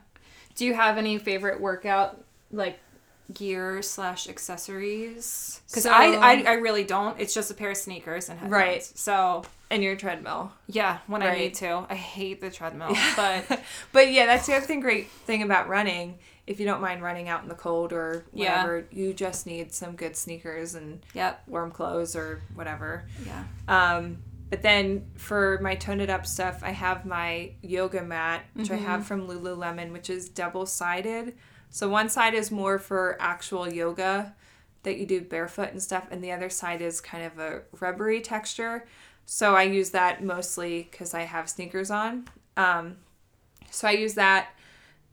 Do you have any favorite workout like gear slash accessories? Because So- I, I I really don't. It's just a pair of sneakers and headphones. Right. So And your treadmill. yeah, when I Right. need to. I hate the treadmill, but *laughs* But yeah, that's the other thing great thing about running. If you don't mind running out in the cold or Yeah. whatever, you just need some good sneakers and yep. warm clothes or whatever. Yeah. Um, but then for my tone it up stuff, I have my yoga mat, which I Mm-hmm. have from Lululemon, which is double sided. So one side is more for actual yoga that you do barefoot and stuff, and the other side is kind of a rubbery texture. So I use that mostly because I have sneakers on. Um, so I use that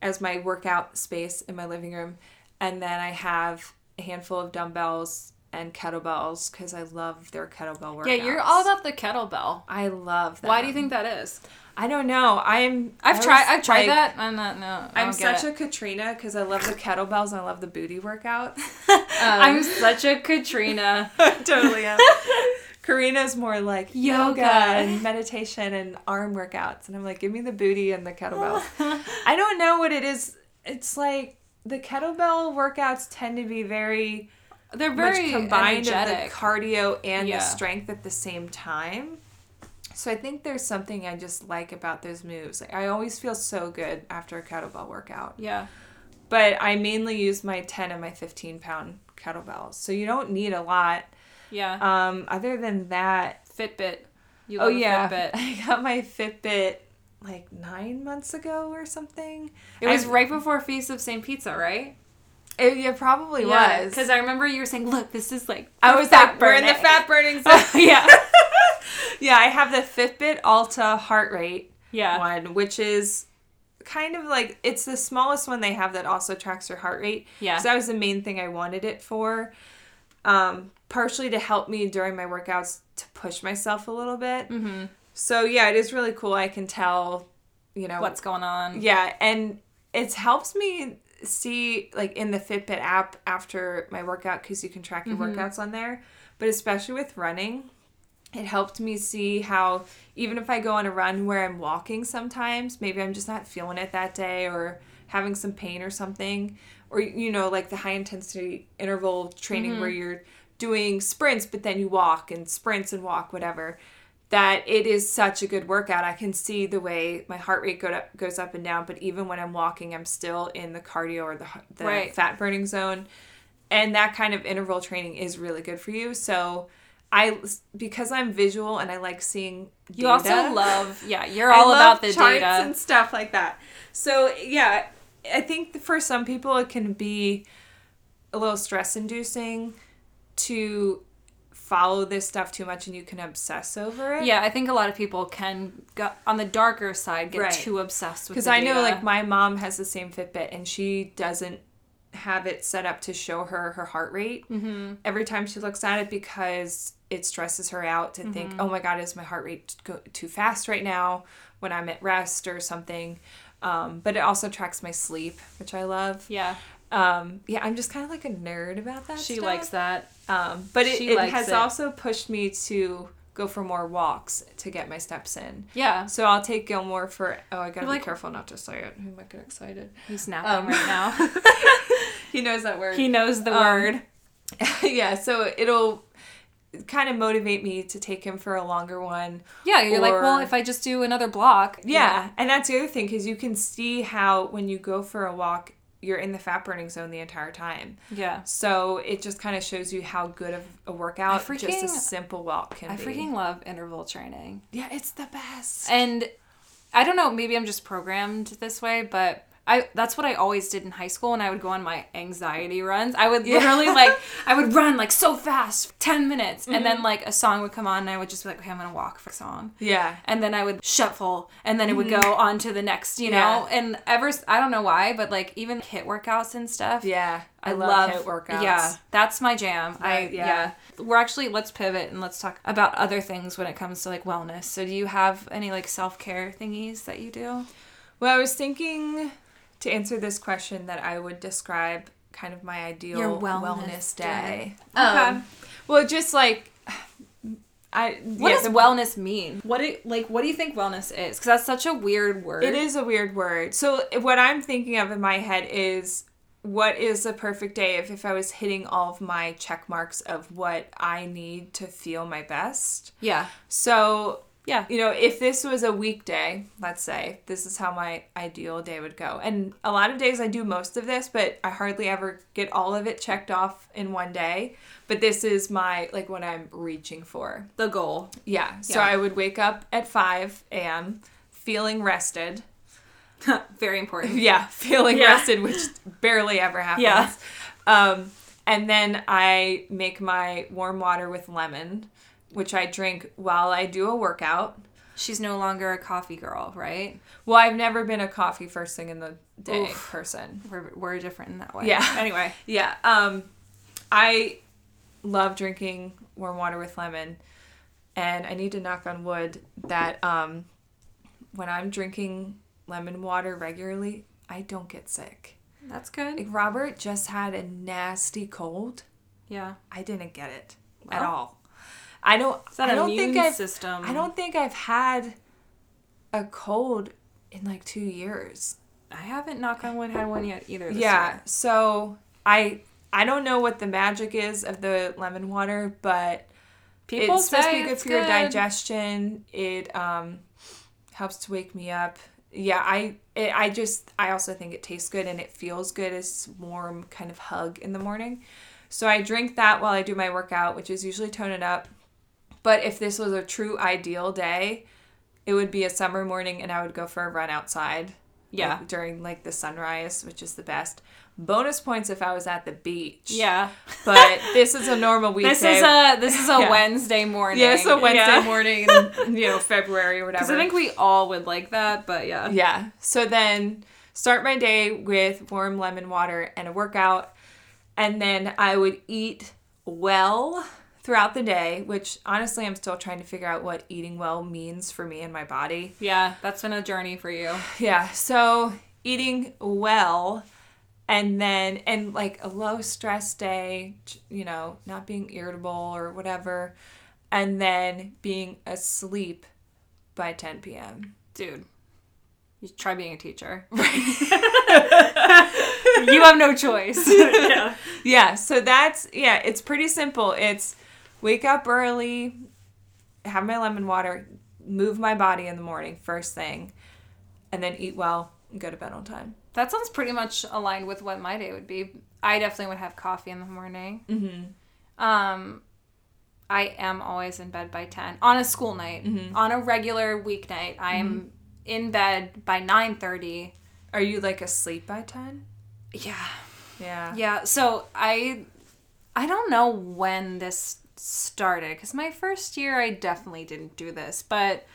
as my workout space in my living room. And then I have a handful of dumbbells and kettlebells because I love their kettlebell workouts. Yeah, you're all about the kettlebell. I love that. Why do you think that is? I don't know. I'm. I've tried. I've tried like, that. I'm not. No. I'm such it. a Katrina because I love the kettlebells and I love the booty workout. *laughs* Um, I'm such a Katrina. *laughs* totally am. *laughs* Karena's more like yoga, Yoga. and meditation and arm workouts, and I'm like, give me the booty and the kettlebells. I don't know what it is. It's like the kettlebell workouts tend to be very They're very combined of the cardio and Yeah. the strength at the same time. So I think there's something I just like about those moves. Like I always feel so good after a kettlebell workout. yeah. But I mainly use my 10 and my 15 pound kettlebells. So you don't need a lot. Yeah. Um, other than that, Fitbit. You oh yeah, Fitbit. *laughs* I got my Fitbit like nine months ago or something. It was I- right before Feast of St. Pizza, right? It, it probably was. Because I remember you were saying, "Look, this is like I was fat like, we're in the fat burning *laughs* zone. yeah, *laughs* *laughs* yeah, I have the Fitbit Alta heart rate yeah, one, which is kind of like it's the smallest one they have that also tracks your heart rate. Yeah. So that was the main thing I wanted it for. Um, partially to help me during my workouts to push myself a little bit. mm-hmm. So yeah, it is really cool. I can tell, you know, what's going on. yeah, and it helps me see like in the Fitbit app after my workout because you can track your Mm-hmm. workouts on there. But especially with running, it helped me see how even if I go on a run where I'm walking sometimes, maybe I'm just not feeling it that day or having some pain or something, or you know, like the high intensity interval training Mm-hmm. where you're doing sprints but then you walk and sprints and walk whatever that it is such a good workout. I can see the way my heart rate go up, goes up and down, but even when I'm walking, I'm still in the cardio or the, the Right. fat burning zone. And that kind of interval training is really good for you. So I, because I'm visual and I like seeing You also love, yeah, *laughs* you're all about the charts data. and stuff like that. So yeah, I think for some people it can be a little stress inducing to follow this stuff too much and you can obsess over it. Yeah, I think a lot of people can go on the darker side get Right. too obsessed with it. Because the I know, like, my mom has the same Fitbit and she doesn't have it set up to show her her heart rate Mm-hmm. every time she looks at it because it stresses her out to think, Mm-hmm. oh my God, is my heart rate go- too fast right now when I'm at rest or something. Um, but it also tracks my sleep, which I love. yeah, Um, yeah, I'm just kind of like a nerd about that. she stuff. likes that. Um, but it, it has it. also pushed me to go for more walks to get my steps in. Yeah, So I'll take Gilmore for. Oh, I gotta You're be like- careful not to say it. He might get excited. he's napping Um, right now. *laughs* He knows that word. he knows the Um, word. *laughs* yeah, so it'll kind of motivate me to take him for a longer one. Yeah, you're like, well, if I just do another block. Yeah, and that's the other thing because you can see how when you go for a walk, you're in the fat burning zone the entire time. Yeah. So it just kind of shows you how good of a workout just a simple walk can I be. I freaking love interval training. yeah, it's the best. And I don't know, maybe I'm just programmed this way, but I that's what I always did in high school when I would go on my anxiety runs. I would literally *laughs* like I would run like so fast, 10 minutes, and Mm-hmm. then like a song would come on and I would just be like, okay, I'm to walk for a song. Yeah. And then I would shuffle and then it would go on to the next, you know? Mm-hmm. Yeah. And ever I don't know why, but like even HIIT workouts and stuff. Yeah. I, I love, love HIIT workouts. Yeah, that's my jam. I yeah. yeah. We're actually let's pivot and let's talk about other things when it comes to like wellness. So do you have any like self-care thingies that you do? Well, I was thinking to answer this question that I would describe kind of my ideal Your wellness, wellness day. day. Okay. Um, well, just like I What yeah, does the- wellness mean? What it like what do you think wellness is? Cuz that's such a weird word. It is a weird word. So what I'm thinking of in my head is what is a perfect day if, if I was hitting all of my check marks of what I need to feel my best. Yeah. So Yeah. you know, if this was a weekday, let's say, this is how my ideal day would go. And a lot of days I do most of this, but I hardly ever get all of it checked off in one day. But this is my, like, what I'm reaching for. The goal. Yeah. So I would wake up at 5 a.m. feeling rested. *laughs* Very important. *laughs* Yeah, feeling Yeah. rested, which barely ever happens. Yeah. Um, and then I make my warm water with lemon, which I drink while I do a workout. She's no longer a coffee girl, right? Well, I've never been a coffee first thing in the day Oof. person. We're, we're different in that way. Yeah. *laughs* Anyway. Yeah. Um, I love drinking warm water with lemon, and I need to knock on wood that um, when I'm drinking lemon water regularly, I don't get sick. That's good. Like Robert just had a nasty cold. Yeah. I didn't get it at all. I don't. I don't immune think I've. system. I don't think I've had a cold in like two years. I haven't knock on wood had one yet either. Yeah. year. So I I don't know what the magic is of the lemon water, but People it's supposed to say be good for your digestion. It um helps to wake me up. Yeah, I it, I just I also think it tastes good and it feels good as warm kind of hug in the morning. So I drink that while I do my workout, which is usually tone it up. But if this was a true ideal day, it would be a summer morning and I would go for a run outside. Yeah. like, during like the sunrise, which is the best. Bonus points if I was at the beach. Yeah. But this is a normal *laughs* weekday. This is a this is a Yeah. Wednesday morning. Yeah, it's a Wednesday Yeah. morning in *laughs* you know February or whatever. I think we all would like that, but yeah. yeah. So then start my day with warm lemon water and a workout, and then I would eat well throughout the day. Which honestly, I'm still trying to figure out what eating well means for me and my body. Yeah, that's been a journey for you. *sighs* Yeah. So eating well. And then, and like a low stress day, you know, not being irritable or whatever. And then being asleep by 10 p.m. Dude. You try being a teacher. *laughs* *laughs* you have no choice. *laughs* yeah. Yeah, so that's yeah, it's pretty simple. It's wake up early, have my lemon water, move my body in the morning first thing, and then eat well and go to bed on time. That sounds pretty much aligned with what my day would be. I definitely would have coffee in the morning. Mm-hmm. Um, I am always in bed by ten on a school night. On a regular weeknight, I'm in bed by nine thirty. Are you like asleep by 10? Yeah, Yeah. yeah. So I, I don't know when this started because my first year I definitely didn't do this, but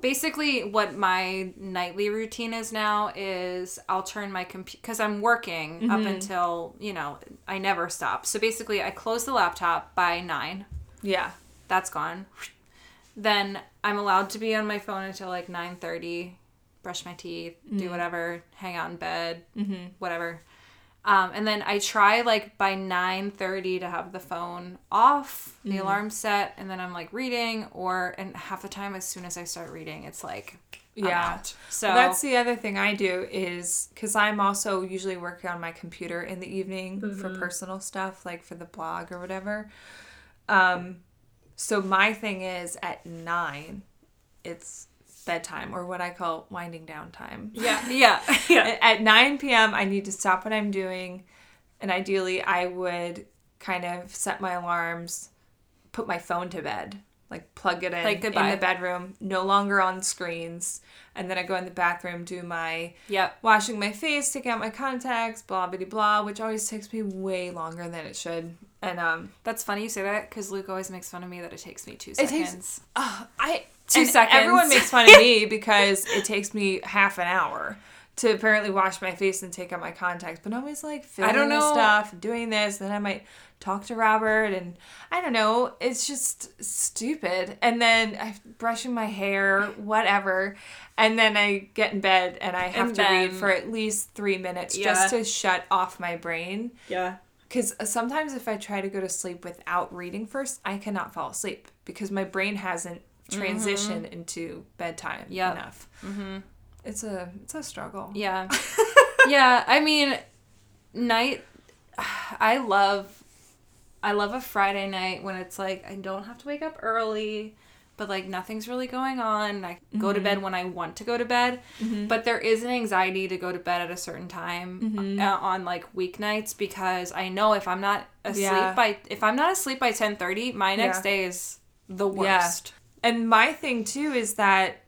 basically what my nightly routine is now is I'll turn my computer because I'm working up mm-hmm. until you know I never stop. So basically, I close the laptop by nine. Yeah. That's gone. Then I'm allowed to be on my phone until like nine thirty. Brush my teeth, do mm. whatever, hang out in bed, mm-hmm. whatever. Um, and then I try like by nine thirty to have the phone off, the alarm set, and then I'm like reading. Or and half the time, as soon as I start reading, it's like I'm Yeah. So Well, that's the other thing I do is because I'm also usually working on my computer in the evening for personal stuff, like for the blog or whatever. Um, so my thing is at nine, it's bedtime or what I call winding down time. yeah, *laughs* yeah, yeah. At 9 p.m., I need to stop what I'm doing. And ideally, I would kind of set my alarms, put my phone to bed, like plug it in Like, in the bedroom, no longer on screens. And then I go in the bathroom, do my Yep. washing my face, take out my contacts, blah, blah, blah, which always takes me way longer than it should. And um, That's funny you say that because Luke always makes fun of me that it takes me two takes- seconds. uh, I Two and seconds. Everyone makes fun of me because it takes me half an hour to apparently wash my face and take out my contacts. But I'm always like filming don't know. stuff, doing this, then I might talk to Robert, and I don't know. It's just stupid. And then I'm brushing my hair, whatever, and then I get in bed and I have And to read for at least three minutes Yeah. just to shut off my brain. Yeah. Because sometimes if I try to go to sleep without reading first, I cannot fall asleep because my brain hasn't transitioned into bedtime Mm-hmm. Yep. enough. Mm-hmm. It's a it's a struggle. Yeah. *laughs* yeah, I mean, night *sighs* I love I love a Friday night when it's like I don't have to wake up early, but like nothing's really going on. I go to bed when I want to go to bed, but there is an anxiety to go to bed at a certain time uh, on like weeknights because I know if I'm not asleep Yeah. by if I'm not asleep by 10:30, my next Yeah. day is the Yeah. And my thing too is that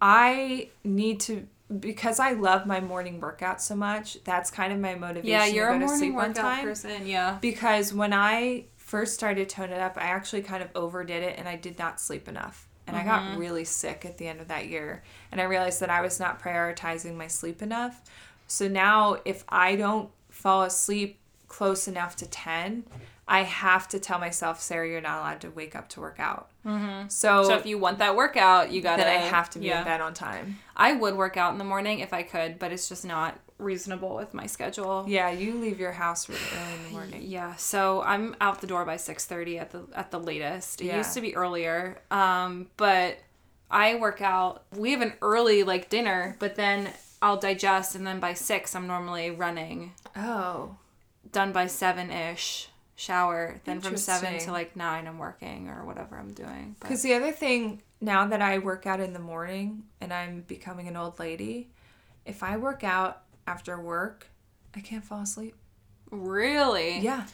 I need to because I love my morning workout so much. That's kind of my motivation. Yeah, you're to a go to morning workout time. person. Yeah. because when I first started Tone It Up, I actually kind of overdid it and I did not sleep enough. And I Mm-hmm. got really sick at the end of that year. And I realized that I was not prioritizing my sleep enough. So now, if I don't fall asleep close enough to 10, I have to tell myself, Sarah, you're not allowed to wake up to work out. Mm-hmm. So, So if you want that workout, you got to then I have to be yeah. in bed on time. I would work out in the morning if I could, but it's just not reasonable with my schedule. Yeah, you leave your house really early in the morning. Yeah, so I'm out the door by 6:30 at the at the latest. It Yeah. used to be earlier. Um, but I work out. We have an early like dinner, but then I'll digest and then by 6 I'm normally running. Oh. Done by 7ish. Shower, then from 7 to like 9 I'm working or whatever I'm doing. Because the other thing, now that I work out in the morning and I'm becoming an old lady, if I work out after work, I can't fall asleep. really? Yeah.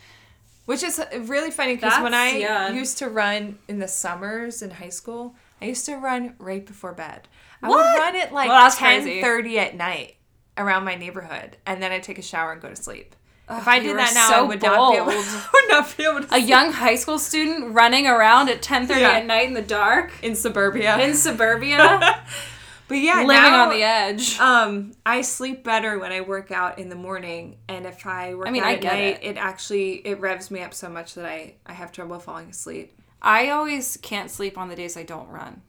Which is really funny because when I yeah. used to run in the summers in high school, I used to run right before bed. I What? would run at like Well, ten thirty at night around my neighborhood, and then I'd take a shower and go to sleep. If I did that now, I so would not be able. bold. *laughs* would not be able to A young high school student running around at 10:30 Yeah. at night in the dark in suburbia. in suburbia, *laughs* but yeah, living now, on the edge. Um, I sleep better when I work out in the morning, and if I work I mean, out I at get night, it. it. actually it revs me up so much that I I have trouble falling asleep. I always can't sleep on the days I don't run.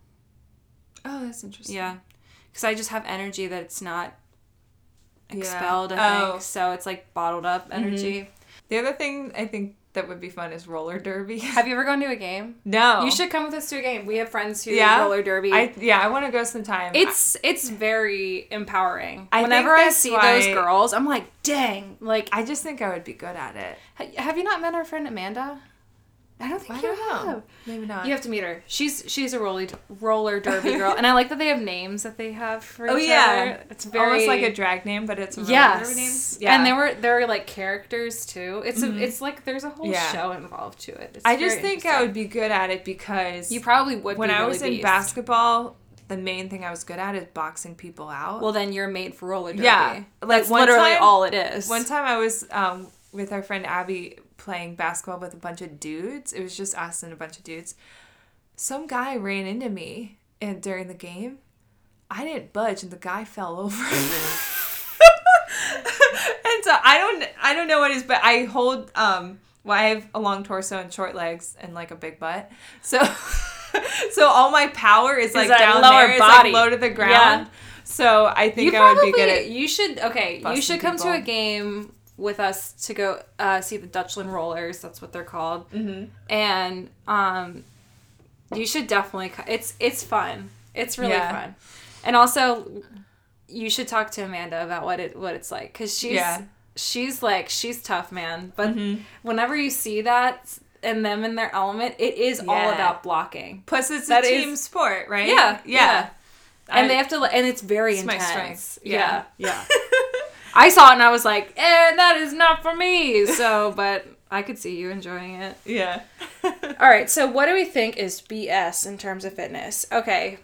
Oh, that's interesting. Yeah. Because I just have energy that it's not Yeah. expelled, I Oh. Mm-hmm. think. So it's like bottled up energy. The other thing I think that would be fun is roller derby. *laughs* Have you ever gone to a game? no, You should come with us to a game. We have friends who Yeah? roller derby. I yeah, I want to go sometime. it's it's very empowering. I Whenever I see those girls, I'm like, dang. Like, I just think I would be good at it. have you not met our friend Amanda? I don't think I you don't know. have. Maybe not. You have to meet her. She's she's a roller roller derby girl, and I like that they have names that they have for oh each yeah, other. It's very almost like a drag name, but it's a roller derby name. yes, Yeah, Mm-hmm. and they were they're like characters too. It's a, it's like there's a whole Yeah. show involved to it. It's I just think I would be good at it because. You probably would. when be I really was in basketball, the main thing I was good at is boxing people out. Well, then you're made for roller derby. Yeah, like that's literally time- all it is. One time I was um, with our friend Abby playing basketball with a bunch of dudes. It was just us and a bunch of dudes. Some guy ran into me and during the game. I didn't budge and the guy *laughs* fell over. *laughs* and so I don't I don't know what it is, but I hold um well I have a long torso and short legs and like a big butt. So *laughs* so all my power is like down lower there. It's body. like low to the ground. Yeah. So I think You I would be good at you should okay. You should come to a game with us to go uh, see the Dutchland Rollers. That's what they're called. Mm-hmm. And um, you should definitely. co- It's it's fun. It's really Yeah. fun. And also, you should talk to Amanda about what it what it's like because she's Yeah. she's like she's tough, man. But Mm-hmm. whenever you see that and them in their element, it is all about blocking. Plus, it's That a is- team sport, right? Yeah, yeah. And I- they have to, and it's very It's my intense. strength. Yeah, Yeah. yeah. *laughs* I saw it and I was like, eh, that is not for me. So, *laughs* but I could see you enjoying it. Yeah. *laughs* All right, so what do we think is BS in terms of fitness? Okay,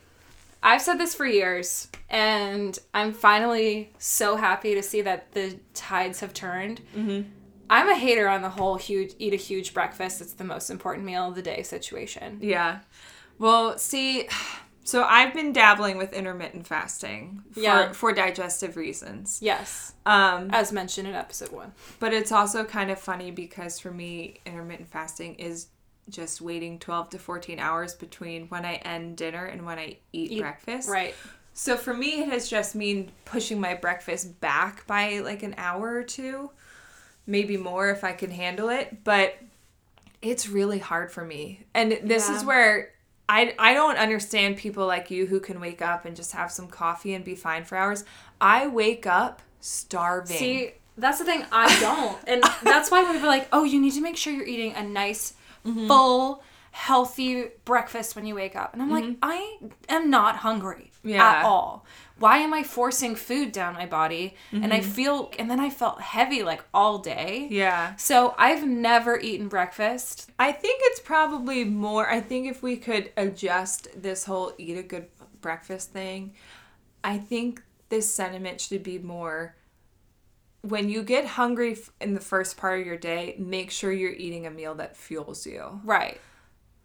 I've said this for years, and I'm finally so happy to see that the tides have turned. Mm-hmm. I'm a hater on the whole huge eat a huge breakfast. It's the most important meal of the day situation. Yeah. Well, see, so I've been dabbling with intermittent fasting for, Yeah. for digestive reasons. Yes, Um, as mentioned in episode one. but it's also kind of funny because for me, intermittent fasting is just waiting 12 to 14 hours between when I end dinner and when I eat, Eat- breakfast. Right. So for me, it has just mean pushing my breakfast back by like an hour or two, maybe more if I can handle it. But it's really hard for me, and this is where I I don't understand people like you who can wake up and just have some coffee and be fine for hours. I wake up starving. See, that's the thing. I don't, *laughs* and that's why we're like, oh, you need to make sure you're eating a nice, Mm-hmm. full, healthy breakfast when you wake up. And I'm like, I am not hungry Mm-hmm. Yeah. at all. Why am I forcing food down my body? And Mm-hmm. I feel, and then I felt heavy like all day. yeah. So I've never eaten breakfast. I think it's probably more. I think if we could adjust this whole eat a good breakfast thing, I think this sentiment should be more when you get hungry in the first part of your day, make sure you're eating a meal that fuels you. Right.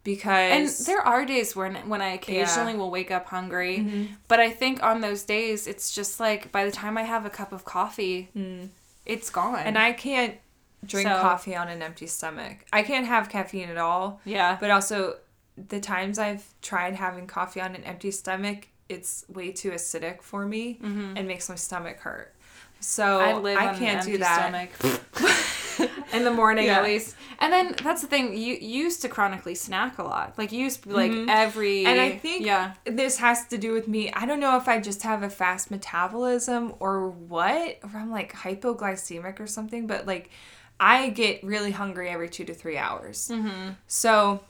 Because and there are days when when I occasionally will wake up hungry, Mm-hmm. but I think on those days it's just like by the time I have a cup of coffee, it's gone. Mm. and I can't drink So- coffee on an empty stomach. I can't have caffeine at all. yeah, But also, the times I've tried having coffee on an empty stomach, it's way too acidic for me and makes my stomach hurt. So Mm-hmm. I I, on can't empty do that. *laughs* *laughs* In the morning, Yeah. at least, and then that's the thing. You, you used to chronically snack a lot. Like you used to be like every. Mm-hmm. And I think yeah, this has to do with me. I don't know if I just have a fast metabolism or what, or I'm like hypoglycemic or something, but like I get really hungry every two to three hours. Mm-hmm. So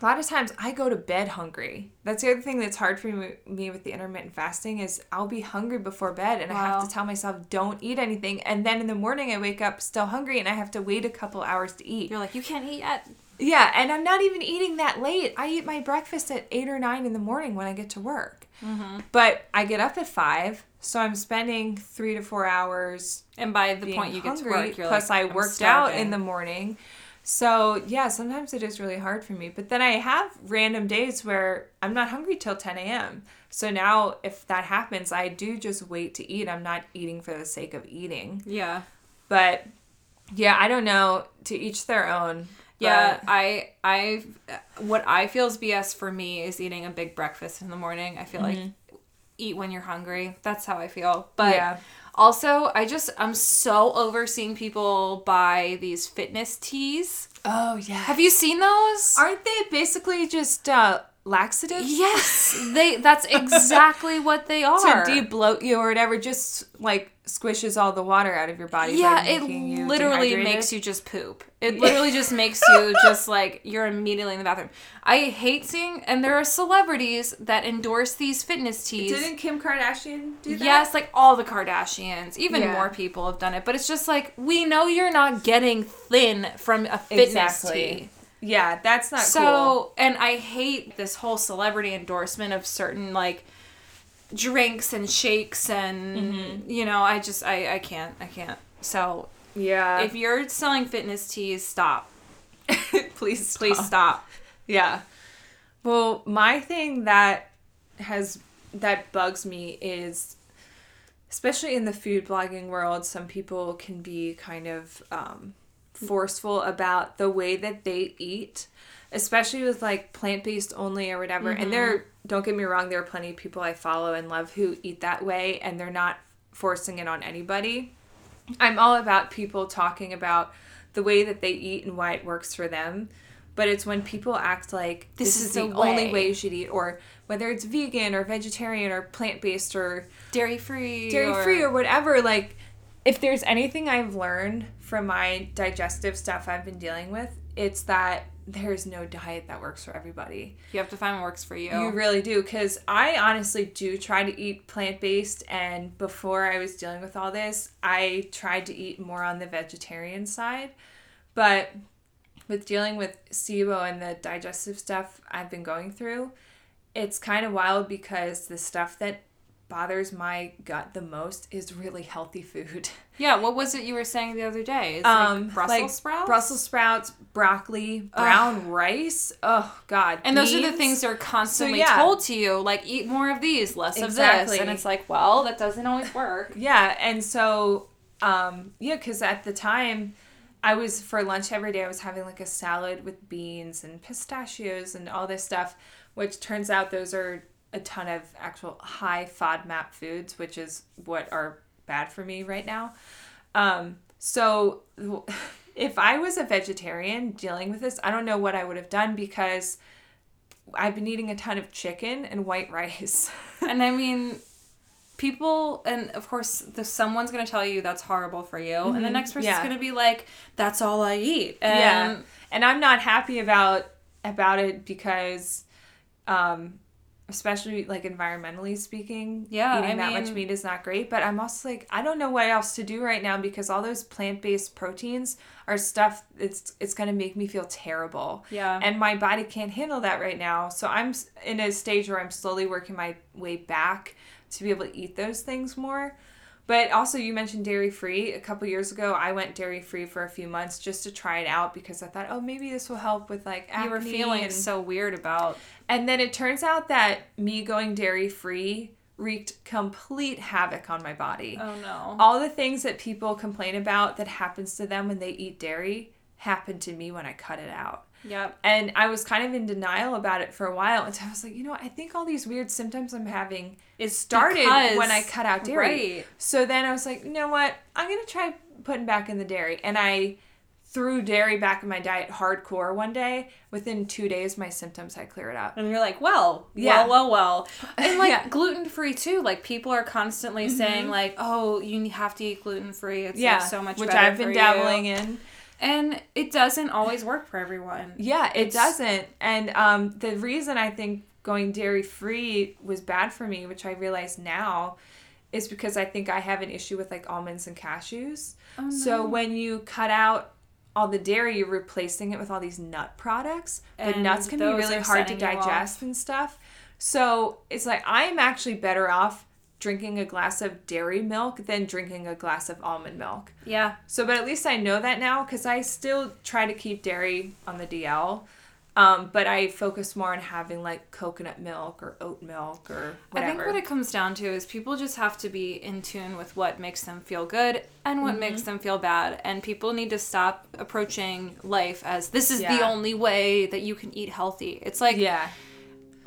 a lot of times I go to bed hungry. That's the other thing that's hard for me, me with the intermittent fasting is I'll be hungry before bed and I have to tell myself don't eat anything and then in the morning I wake up still hungry and I have to wait a couple hours to eat. you're like you can't eat yet. Yeah, and I'm not even eating that late. I eat my breakfast at eight or nine in the morning when I get to work. Mm-hmm. But I get up at five, so I'm spending three to four hours And by the point you get to hungry. work, you're Plus, like, I "I'm worked out in the morning. So yeah, sometimes it is really hard for me. But then I have random days where I'm not hungry till 10 a.m. So now, if that happens, I do just wait to eat. I'm not eating for the sake of eating. Yeah. But yeah, I don't know. To each their own. Yeah, I I what I feel is BS for me is eating a big breakfast in the morning. I feel like mm-hmm. eat when you're hungry. That's how I feel. But Yeah. Also, I just I'm so over seeing people buy these fitness teas. Oh yeah. Have you seen those? Aren't they basically just uh, laxatives? yes, they that's exactly *laughs* what they are. To de-bloat you or whatever, just like squishes all the water out of your body. yeah, it literally makes you just poop. It literally just makes you *laughs* just like you're immediately in the bathroom. I hate seeing, and there are celebrities that endorse these fitness teas. Didn't Kim Kardashian do that? Yes, like all the Kardashians, even Yeah. more people have done it. But it's just like we know you're not getting thin from a fitness Exactly. tea. Yeah, that's not So, cool. and I hate this whole celebrity endorsement of certain like drinks and shakes and Mm-hmm. you know, I just I I can't I can't. So, Yeah. If you're selling fitness teas, *laughs* stop. please, Please stop. stop. Yeah. Well, my thing that has that bugs me is especially in the food blogging world, some people can be kind of um, forceful about the way that they eat, especially with like plant based only or whatever. And there, mm-hmm. don't get me wrong, there are plenty of people I follow and love who eat that way and they're not forcing it on anybody. I'm all about people talking about the way that they eat and why it works for them. But it's when people act like this, This is, the the only way. way you should eat, or whether it's vegan or vegetarian or plant based or Dairy free. dairy free or whatever. Like, if there's anything I've learned from my digestive stuff I've been dealing with, it's that there's no diet that works for everybody. You have to find what works for you. You really do, because I honestly do try to eat plant based, and before I was dealing with all this, I tried to eat more on the vegetarian side. But with dealing with SIBO and the digestive stuff I've been going through, it's kind of wild because the stuff that bothers my gut the most is really healthy food. *laughs* yeah, what was it you were saying the other day? It's Um, like Brussels like sprouts? Brussels sprouts, broccoli, brown rice. Oh God! And those are the things that are constantly yeah. told to you, like eat more of these, less of this. And it's like, well, that doesn't always work. *laughs* Yeah, and so um yeah, cuz at the time I was for lunch every day I was having like a salad with beans and pistachios and all this stuff, which turns out those are a ton of actual high FODMAP foods, which is what are bad for me right now. Um so *laughs* if I was a vegetarian dealing with this, I don't know what I would have done because I've been eating a ton of chicken and white *laughs* rice. and I mean, people, and of course, the, someone's going to tell you that's horrible for you. And the next person's Mm-hmm. Yeah. going to be like, that's all I eat. And yeah and i'm not happy about about it because um especially like environmentally speaking Yeah, eating I that much meat is not great but i'm also like i don't know what else to do right now because all those plant-based proteins are stuff it's it's to make me feel terrible Yeah. and my body can't handle that right now so i'm in a stage where i'm slowly working my way back to be able to eat those things more but also, you mentioned dairy free. A couple years ago, I went dairy free for a few months just to try it out because I thought, oh, maybe this will help with like acne. you were feeling and, so weird about and then it turns out that me going dairy free wreaked complete havoc on my body. oh no All the things that people complain about that happens to them when they eat dairy happened to me when I cut it out. Yep And I was kind of in denial about it for a while until I was like, you know. I think all these weird symptoms I'm having it started because- when I cut out dairy. right So then I was like, you know what? I'm gonna try putting back in the dairy, and I threw dairy back in my diet hardcore one day. Within two days, my symptoms had cleared up. and you're like well Yeah. well well well and like *laughs* Yeah. gluten free too like people are constantly saying mm-hmm. like oh you have to eat gluten free it's yeah, like, so much which better I've been for dabbling you. in. And it doesn't always work for everyone Yeah, it It's- doesn't. And um, the reason I think going dairy free was bad for me, which I realize now, is because I think I have an issue with like almonds and cashews. Oh, So when you cut out all the dairy, you're replacing it with all these nut products. But And nuts can be really hard to digest and stuff. So it's like I'm actually better off drinking a glass of dairy milk than drinking a glass of almond milk. yeah So, but at least I know that now because I still try to keep dairy on the DL. Um, but I focus more on having like coconut milk or oat milk or whatever. I think what it comes down to is people just have to be in tune with what makes them feel good and what Mm-hmm. makes them feel bad. And people need to stop approaching life as this is the only way that you can eat healthy. It's like yeah.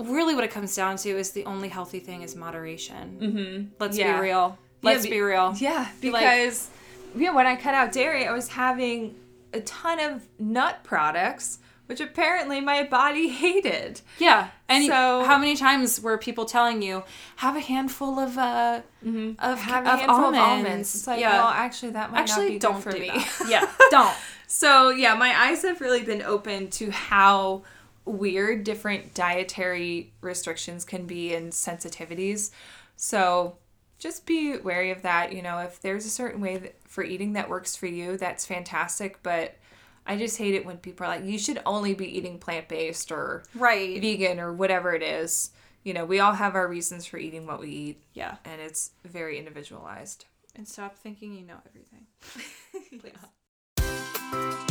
Really what it comes down to is the only healthy thing is moderation. Mm-hmm. Let's Yeah. be real. Let's be- be real. Yeah, Be like- because yeah, when I cut out dairy, I was having a ton of nut products, which apparently my body *laughs* hated. Yeah. And So- how many times were people telling you have a handful of uh Mm-hmm. Have a of handful almonds? of almonds. It's like, yeah. well, actually, that might not Actually, be don't good for do me. that. Yeah, *laughs* don't. So yeah, my eyes have really been open to how weird different dietary restrictions can be and sensitivities. So just be wary of that. You know, if there's a certain way that, for eating that works for you, that's fantastic. But I just hate it when people are like, you should only be eating plant based or Right. vegan or whatever it is. You know, we all have our reasons for eating what we eat, Yeah. and it's very individualized. And stop thinking you know everything. *laughs* *laughs* please. Yum.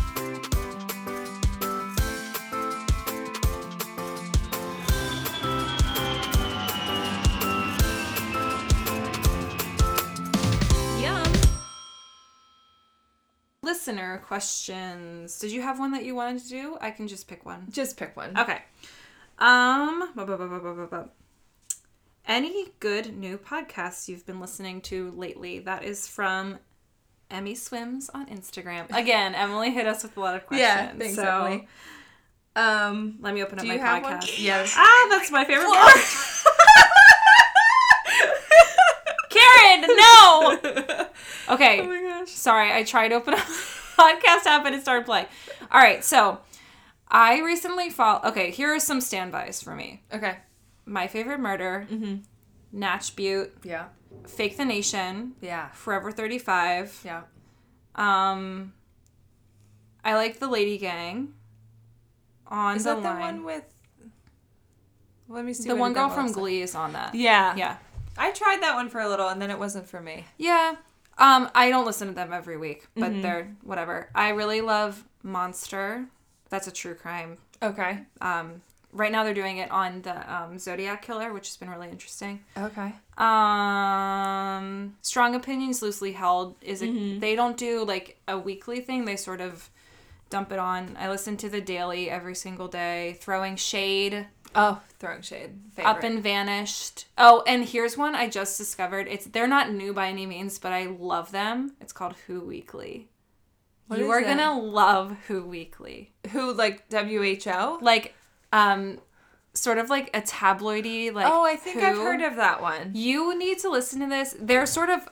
Listener questions. Did you have one that you wanted to do? I can just pick one. Just pick one. Okay. Um. bu- bu- bu- Any good new podcasts you've been listening to lately? That is from Emmy Swims on Instagram. *laughs* Again, Emily hit us with a lot of questions. Yeah, thanks, so Emily. Um, let me open up my you have one? podcast. Yes. Ah, that's my favorite part. *laughs* Karen, no. *laughs* Okay. oh my gosh. Sorry, I tried to open a *laughs* podcast app and it started playing. All right, so I recently fall. Okay, here are some standbys for me. Okay. My favorite murder, Natch Beaut, Yeah. Fake the Nation, Yeah. Forever Thirty Five. Yeah. Um, I like the Lady Gang. On Is the that the one with? Let me see. the one girl from. Glee is on that. Yeah. yeah, I tried that one for a little, and then it wasn't for me. yeah. Um, I don't listen to them every week, but Mm-hmm. they're whatever. I really love Monster. That's a true crime Okay. um, right now they're doing it on the um, Zodiac Killer, which has been really interesting. Okay. Um, Strong Opinions Loosely Held is a, Mm-hmm. they don't do like a weekly thing. They sort of dump it on. I listen to the daily every single day. Throwing Shade, Oh, throwing shade. Favorite. Up and Vanished. Oh, and here's one I just discovered. It's they're not new by any means, but I love them. It's called Who Weekly. What you are gonna love Who Weekly. who like WHO? like um sort of like a tabloidy like oh, I think I've heard of that one. you need to listen to this they're sort of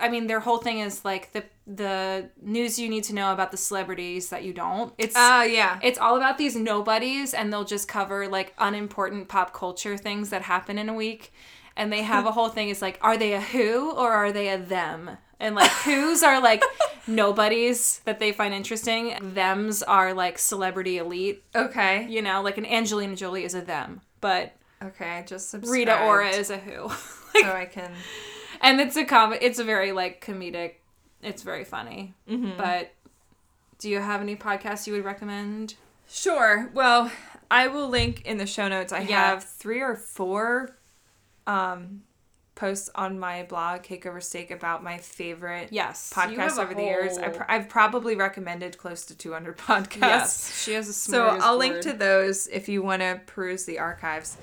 i mean their whole thing is like the the news you need to know about the celebrities that you don't it's Oh yeah. it's all about these nobodies and they'll just cover like unimportant pop culture things that happen in a week and they have a *laughs* whole thing is like are they a who or are they a them and like who's are like *laughs* nobodies that they find interesting thems are like celebrity elite okay. you know, like an Angelina Jolie is a them, but Okay. I just subscribed. Rita Ora is a who. *laughs* so I can. And it's a com it's a very like comedic it's very funny. Mm-hmm. But do you have any podcasts you would recommend? Sure. Well, I will link in the show notes. I Yeah. have three or four um, posts on my blog, Cake Over Steak, about my favorite Yes. have podcasts over the years. I whole- pr- I've probably recommended close to 200 podcasts. yes. She has a So I'll link to those if you want to peruse the archives.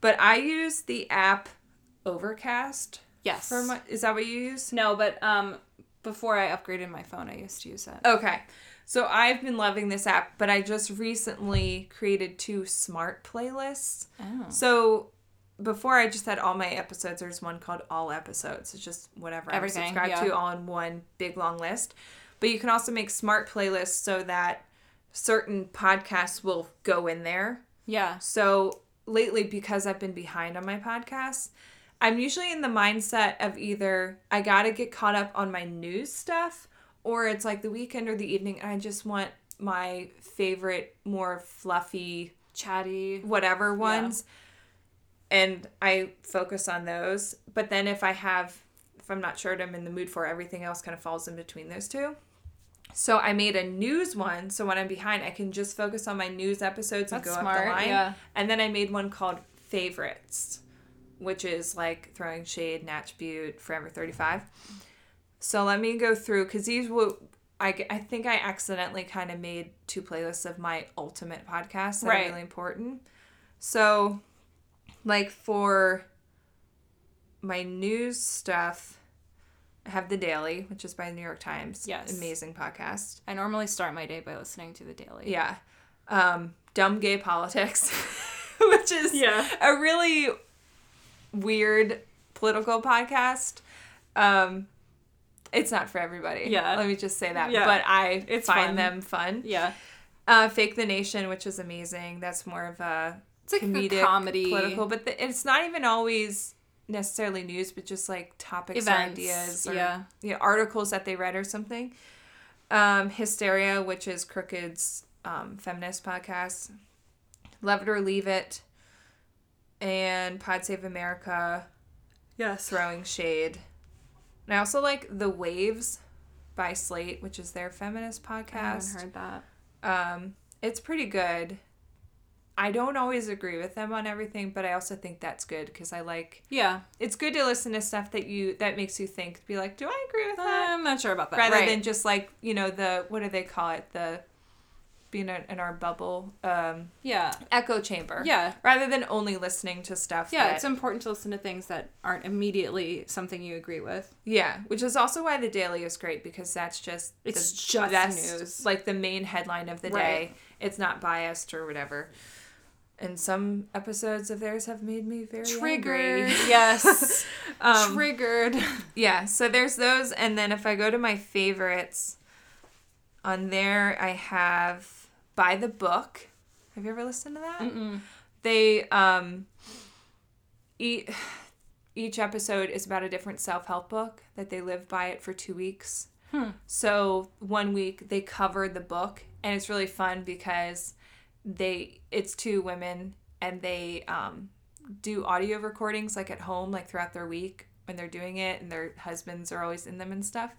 But I use the app Overcast Yes. for my. Is that what you use? no, but um before I upgraded my phone, I used to use it. Okay. So I've been loving this app, but I just recently created two smart playlists. Oh. So before I just had all my episodes, there's one called All Episodes. It's just whatever Everything, I'm subscribed yeah. to all in one big long list. But you can also make smart playlists so that certain podcasts will go in there. Yeah. So lately, because I've been behind on my podcasts, I'm usually in the mindset of either I gotta get caught up on my news stuff, or it's like the weekend or the evening, and I just want my favorite, more fluffy, Chatty. whatever ones. And I focus on those. But then if I have, if I'm not sure what I'm in the mood for, everything else kind of falls in between those two. So I made a news one. So when I'm behind, I can just focus on my news episodes and That's go up the line. yeah. And then I made one called Favorites, which is like Throwing Shade, Natch Beaut, Forever 35. So let me go through because these will. I, I think I accidentally kind of made two playlists of my ultimate podcasts that Right. are really important. So, like for my news stuff, I have The Daily, which is by the New York Times. Yes. Amazing podcast. I normally start my day by listening to the daily. Yeah. Um, Dumb Gay Politics, *laughs* which is Yeah. a really weird political podcast. Um, it's not for everybody. Yeah. Let me just say that. Yeah. But I It's find fun. them fun. Yeah. Uh, Fake the Nation, which is amazing. That's more of a It's like a comedic, comedy. political, but the, it's not even always necessarily news, but just like topics or ideas or yeah. you know, articles that they read or something. Um, Hysteria, which is Crooked's um, feminist podcast. Love It or Leave It, and Pod Save America, Yes. Throwing Shade. And I also like the Waves by Slate, which is their feminist podcast. I haven't heard that. Um, it's pretty good. I don't always agree with them on everything, but I also think that's good because I like Yeah, it's good to listen to stuff that you that makes you think. Be like, do I agree with that? I'm not sure about that. Rather right. than just like you know the what do they call it the being in our bubble um, yeah, echo chamber. yeah, Rather than only listening to stuff. yeah. that- It's important to listen to things that aren't immediately something you agree with. Yeah, which is also why the daily is great because that's just It's the just best, news. like the main headline of the Right. day. It's not biased or whatever. And some episodes of theirs have made me very Triggered. angry. *laughs* Yes. *laughs* Um, Triggered. yeah, so there's those, and then if I go to my favorites, on there I have by the book. Have you ever listened to that? Mm-mm. they um each, *sighs* each episode is about a different self-help book that they live by it for two weeks Hmm. so one week they cover the book and it's really fun because they it's two women and they um do audio recordings like at home like throughout their week when they're doing it and their husbands are always in them and stuff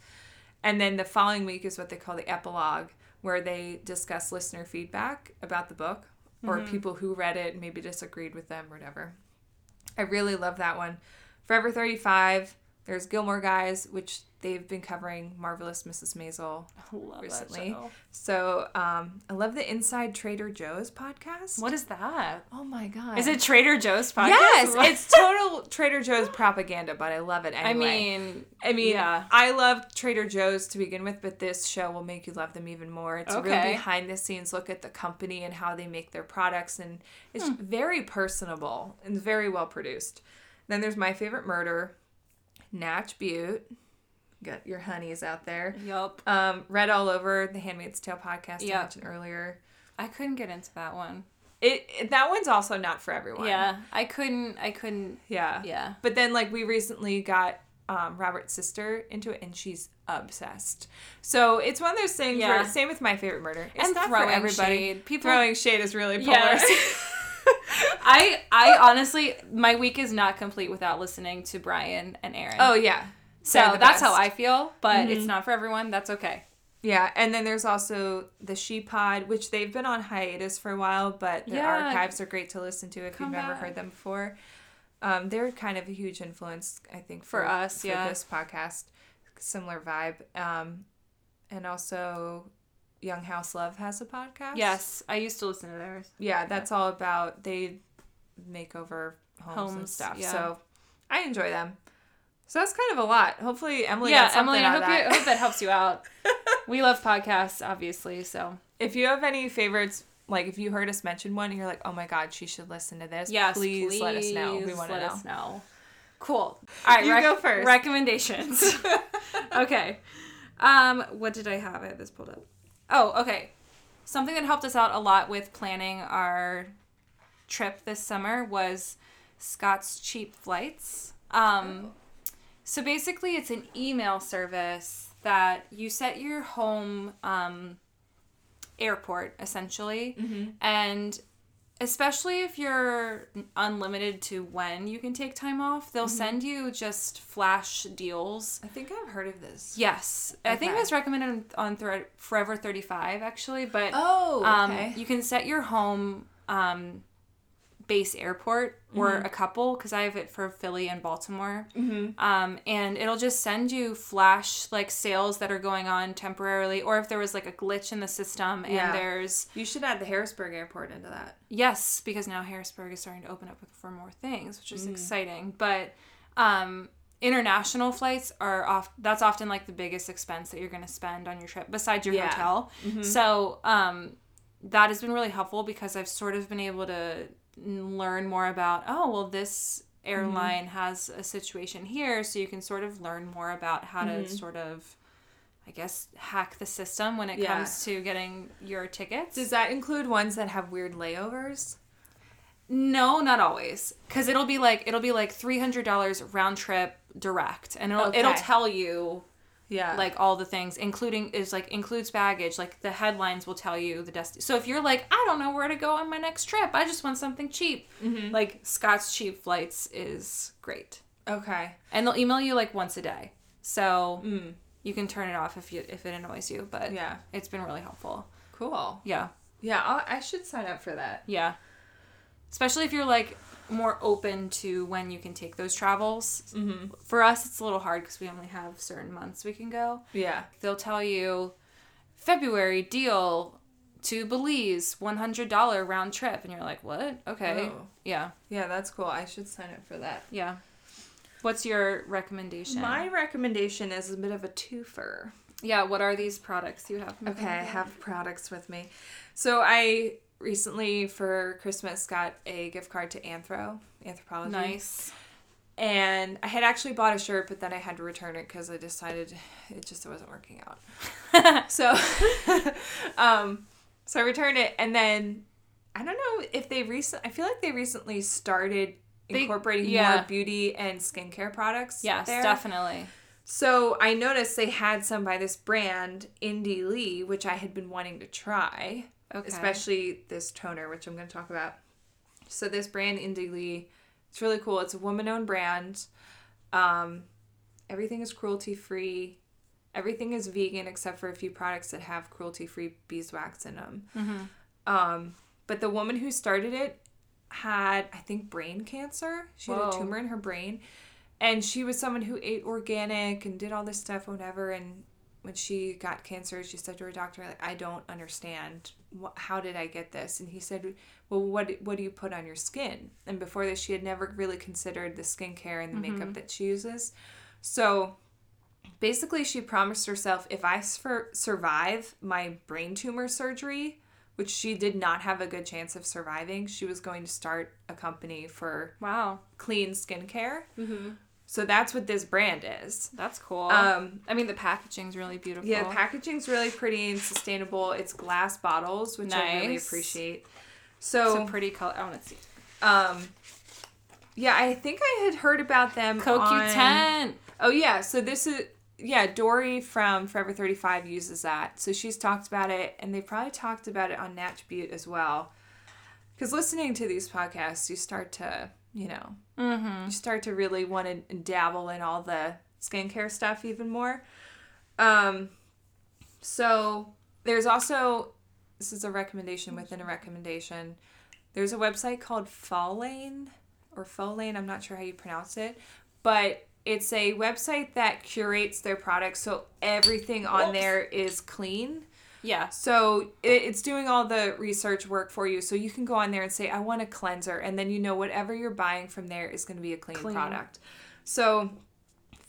and then the following week is what they call the epilogue where they discuss listener feedback about the book or mm-hmm. people who read it and maybe disagreed with them or whatever. I really love that one. Forever 35 there's gilmore guys which they've been covering marvelous mrs maisel *laughs* recently so um, i love the inside trader joe's podcast What is that? oh my god Is it Trader Joe's podcast? yes it's total trader joe's propaganda but i love it anyway. I mean, I mean, Yeah. I love Trader Joe's to begin with, but this show will make you love them even more. It's a real behind the scenes look at the company and how they make their products, and it's Hmm. very personable and very well produced. Then there's My Favorite Murder, Natch Beaut, got your honeys out there. yup. Um, Read All Over, the Handmaid's Tale podcast I Yeah. mentioned earlier. I couldn't get into that one. It, it- that one's also not for everyone. Yeah, I couldn't. I couldn't. yeah, Yeah. But then, like, we recently got um, Robert's sister into it, and she's obsessed. So it's one of those things Yeah. where, same with my favorite murder. It's And not throwing for everybody. shade. People- throwing shade is really Yes. polar. *laughs* *laughs* I I honestly, my week is not complete without listening to Bryan and Erin. oh yeah, so that's how. I feel. But it's not for everyone. That's okay. yeah. And then there's also the She Pod, which they've been on hiatus for a while, but their Yeah. archives are great to listen to if Come you've never heard them before. Um, they're kind of a huge influence, I think, for, For us, for yeah. this podcast. Similar vibe, um, and also Young House Love has a podcast. Yes, I used to listen to theirs. yeah, that's all about they make over homes, and stuff. yeah. So I enjoy them. So that's kind of a lot. Hopefully Emily yeah, Emily, I hope of you, that. I hope that helps you out. *laughs* we love podcasts, obviously. So if you have any favorites, like if you heard us mention one and you're like, oh my god, she should listen to this. yes, please, let us know. We want to know. us know. Cool. All right, You go first. Recommendations. *laughs* *laughs* okay. Um, what did I have? I had this pulled up. Oh, okay. Something that helped us out a lot with planning our trip this summer was Scott's Cheap Flights. Um, so basically, it's an email service that you set your home um, airport essentially, and especially if you're unlimited to when you can take time off, they'll send you just flash deals. I think I've heard of this. Yes, I think it was recommended on Thre- Forever Thirty Five actually, but Oh, um, okay. you can set your home um, base airport or Mm-hmm. a couple because I have it for Philly and Baltimore. Mm-hmm. Um, and it'll just send you flash like sales that are going on temporarily, or if there was like a glitch in the system and Yeah. there's you should add the Harrisburg airport into that. yes because now Harrisburg is starting to open up for more things, which is Mm. exciting. But um, international flights are off. That's often like the biggest expense that you're going to spend on your trip besides your Yeah. hotel. So um, that has been really helpful because I've sort of been able to learn more about oh well this mm-hmm. airline has a situation here so you can sort of learn more about how to mm-hmm. sort of I guess hack the system when it Yeah. comes to getting your tickets. Does that include ones that have weird layovers? No, not always. Cuz it'll be like it'll be like $300 round trip direct and it'll it'll tell you Yeah. like all the things including is like includes baggage like the headlines will tell you the dest so if you're like i don't know where to go on my next trip i just want something cheap Mm-hmm. like scott's cheap flights is great okay. and they'll email you like once a day so Mm. You can turn it off if you if it annoys you, but Yeah. it's been really helpful. Cool. Yeah. Yeah, I'll, I should sign up for that. Yeah. Especially if you're like more open to when you can take those travels. Mm-hmm. For us, it's a little hard because we only have certain months we can go. Yeah. They'll tell you February deal to Belize, $100 round trip. And you're like, what? Okay. Oh. Yeah. Yeah, that's cool. I should sign up for that. Yeah. What's your recommendation? My recommendation is a bit of a twofer. yeah, what are these products you have? Okay, I have products with me. So I recently for Christmas got a gift card to Anthro, Anthropologie. Nice. And I had actually bought a shirt, but then I had to return it because I decided it just wasn't working out. *laughs* so, *laughs* um, so I returned it, and then I don't know if they recent. I feel like they recently started They- incorporating yeah. more beauty and skincare products. Yes, there. definitely. So I noticed they had some by this brand, Indie Lee, which I had been wanting to try, Okay. especially this toner, which I'm going to talk about. So this brand, Indie Lee, it's really cool. It's a woman-owned brand. Um, everything is cruelty-free. Everything is vegan except for a few products that have cruelty-free beeswax in them. Um, but the woman who started it had, I think, brain cancer. She had a tumor in her brain. And she was someone who ate organic and did all this stuff, whatever. And when she got cancer, she said to her doctor, like, I don't understand. How did I get this? And he said, well, what, what do you put on your skin? And before this, she had never really considered the skincare and the makeup mm-hmm. that she uses. So basically, she promised herself, if I sur- survive my brain tumor surgery, which she did not have a good chance of surviving, she was going to start a company for Wow. clean skincare. Mm-hmm. So that's what this brand is. That's cool. Um, I mean, the packaging's really beautiful. yeah, the packaging's really pretty and sustainable. It's glass bottles, which I really Nice. appreciate. It's So, a pretty color. I want to see. um, yeah, I think I had heard about them. on- CoQ10. Oh yeah, so this is yeah, Doree from Forever 35 uses that. So she's talked about it and they probably talked about it on Natch Beaut as well. Cuz listening to these podcasts, you start to, you know, you start to really want to dabble in all the skincare stuff even more. Um so there's also this is a recommendation within a recommendation. There's a website called Fallane or Folane, I'm not sure how you pronounce it, but it's a website that curates their products so everything on Whoops. there is clean. Yeah. So it, it's doing all the research work for you. So you can go on there and say, I want a cleanser. And then you know whatever you're buying from there is going to be a clean, Clean. product. So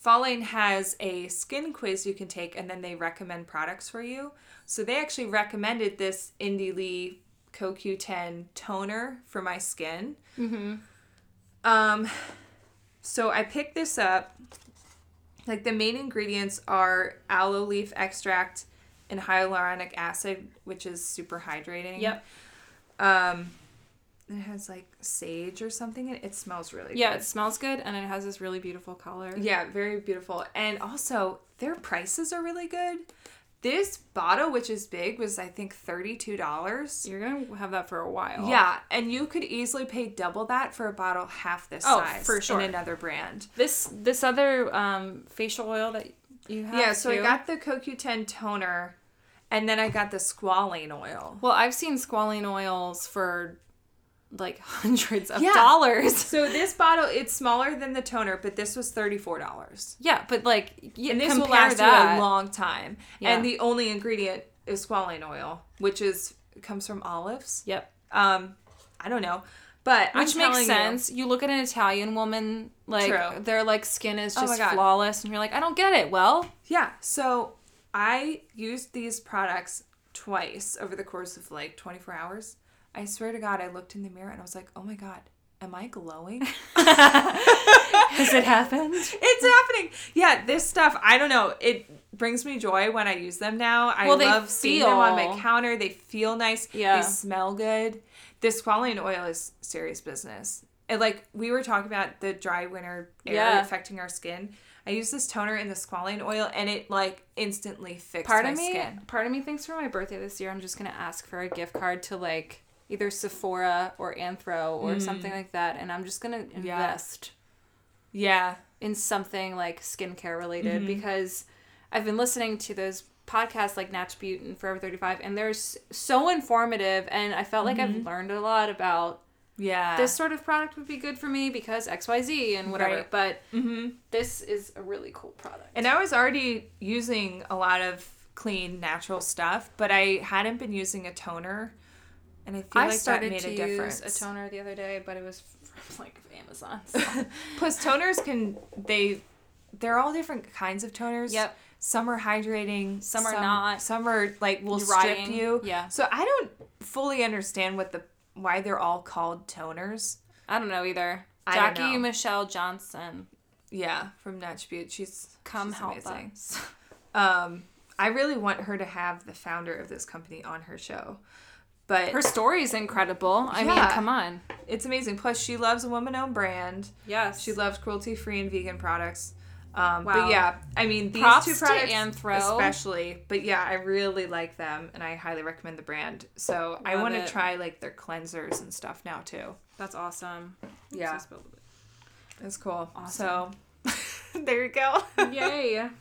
Follain has a skin quiz you can take and then they recommend products for you. So they actually recommended this Indie Lee CoQ10 toner for my skin. Mm-hmm. Um, so I picked this up. Like the main ingredients are aloe leaf extract and hyaluronic acid, which is super hydrating. Yep. Um, it has like sage or something. in It It smells really Yeah, good. it smells good and it has this really beautiful color. Yeah, very beautiful. And also, their prices are really good. This bottle, which is big, was I think thirty-two dollars. You're going to have that for a while. Yeah, and you could easily pay double that for a bottle half this Oh, size for sure. in another brand. This this other um, facial oil that you have. Yeah, so I got the CoQ10 toner, and then I got the squalane oil. Well, I've seen squalene oils for like *laughs* hundreds of Yeah. dollars. So this bottle, it's smaller than the toner, but this was thirty-four dollars. Yeah, but like y- And this will last that. you a long time. Yeah. And the only ingredient is squalane oil, which is comes from olives. Yep. Um, I don't know, but I'm Which makes telling you- sense. You. look at an Italian woman, like True. their like skin is Oh just God. flawless, and you're like, I don't get it. Well, Yeah. So I used these products twice over the course of like 24 hours. I swear to God, I looked in the mirror and I was like, oh my God, am I glowing? *laughs* has it happened? it's happening. Yeah, this stuff, I don't know. It brings me joy when I use them now. I Well, they love seeing them on my counter. They feel nice. Yeah. They smell good. This squalane oil is serious business. And like we were talking about the dry winter air Yeah. affecting our skin. I use this toner in the squalane oil and it like instantly fixed Part my of me, skin. part of me thinks for my birthday this year, I'm just gonna ask for a gift card to like either Sephora or Anthro or something like that, and I'm just gonna invest Yeah. in something like skincare related Mm-hmm. because I've been listening to those podcasts like Natch Beaut and Forever 35, and they're so informative. And I felt like I've learned a lot about Yeah. this sort of product would be good for me because XYZ and whatever. Right. But Mm-hmm. this is a really cool product. And I was already using a lot of clean, natural stuff, but I hadn't been using a toner. And I feel I like that started made to a use a toner the other day, but it was *laughs* from like Amazon. so- *laughs* Plus, toners can they they're all different kinds of toners. Yep. Some are hydrating. Some are not. Some are like will Drying. strip you. Yeah. So I don't fully understand what the why they're all called toners. I don't know either. Jackie know. Michelle Johnson, Yeah, from Natch Beaut. She's come she's help amazing. us. *laughs* Um, I really want her to have the founder of this company on her show. But Her story is incredible. I mean, come on. it's amazing. Plus, she loves a woman-owned brand. Yes. She loves cruelty-free and vegan products. Um, Wow. But yeah, I mean these Props two products especially. But yeah, I really like them, and I highly recommend the brand. So I want to try like their cleansers and stuff now too. That's awesome. Yeah. Oops, I spilled a bit. It's cool. Awesome. So *laughs* there you go. Yay. *laughs*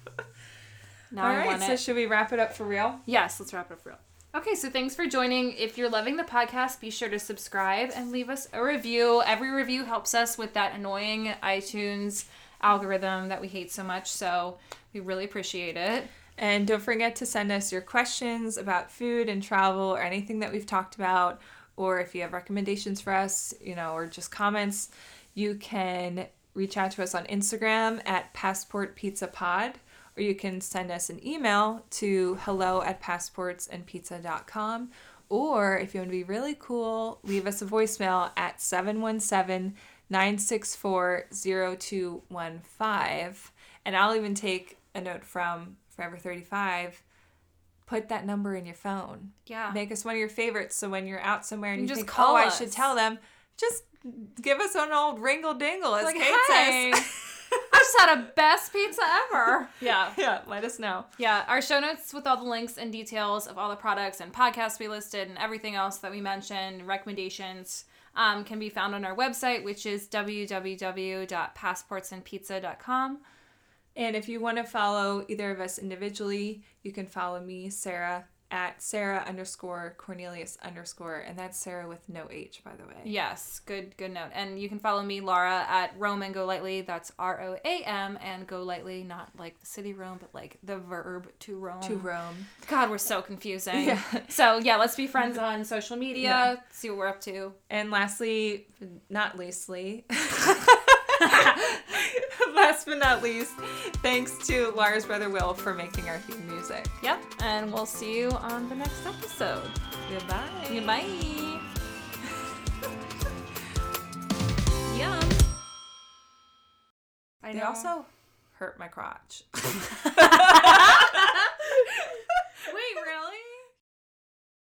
Now All I right, so should we wrap it up for real? Yes, let's wrap it up for real. Okay, so thanks for joining. If you're loving the podcast, be sure to subscribe and leave us a review. Every review helps us with that annoying iTunes algorithm that we hate so much. So we really appreciate it. And don't forget to send us your questions about food and travel or anything that we've talked about, or if you have recommendations for us, you know, or just comments, you can reach out to us on Instagram at Passport Pizza Pod, or you can send us an email to hello at passportsandpizza.com. Or if you want to be really cool, leave us a voicemail at 717 964 0215. And I'll even take a note from Forever 35. Put that number in your phone. Yeah. Make us one of your favorites so when you're out somewhere and You you, just think, call oh, I should tell them, just give us an old ringle dingle, as Like, Kate hey, says. *laughs* I just had a best pizza ever. Yeah. *laughs* yeah, let us know. Yeah, our show notes with all the links and details of all the products and podcasts we listed and everything else that we mentioned, recommendations, um, can be found on our website, which is www.passportsandpizza.com. And if you want to follow either of us individually, you can follow me, Sarah, at Sarah underscore Cornelius underscore, and that's Sarah with no H, by the way. Yes, good good note. And you can follow me, Laura, at Roam and Go Lightly. That's R O A M and Go Lightly, not like the city Rome, but like the verb to roam. To Rome. God, we're so confusing. Yeah. *laughs* So yeah, let's be friends on social media. Yeah. See what we're up to. And lastly, not leastly, *laughs* last but not least, thanks to Lars brother Will for making our theme music. Yep, and we'll see you on the next episode. Goodbye. Goodbye. *laughs* Yum. I They know. also hurt my crotch. *laughs* *laughs* Wait, really?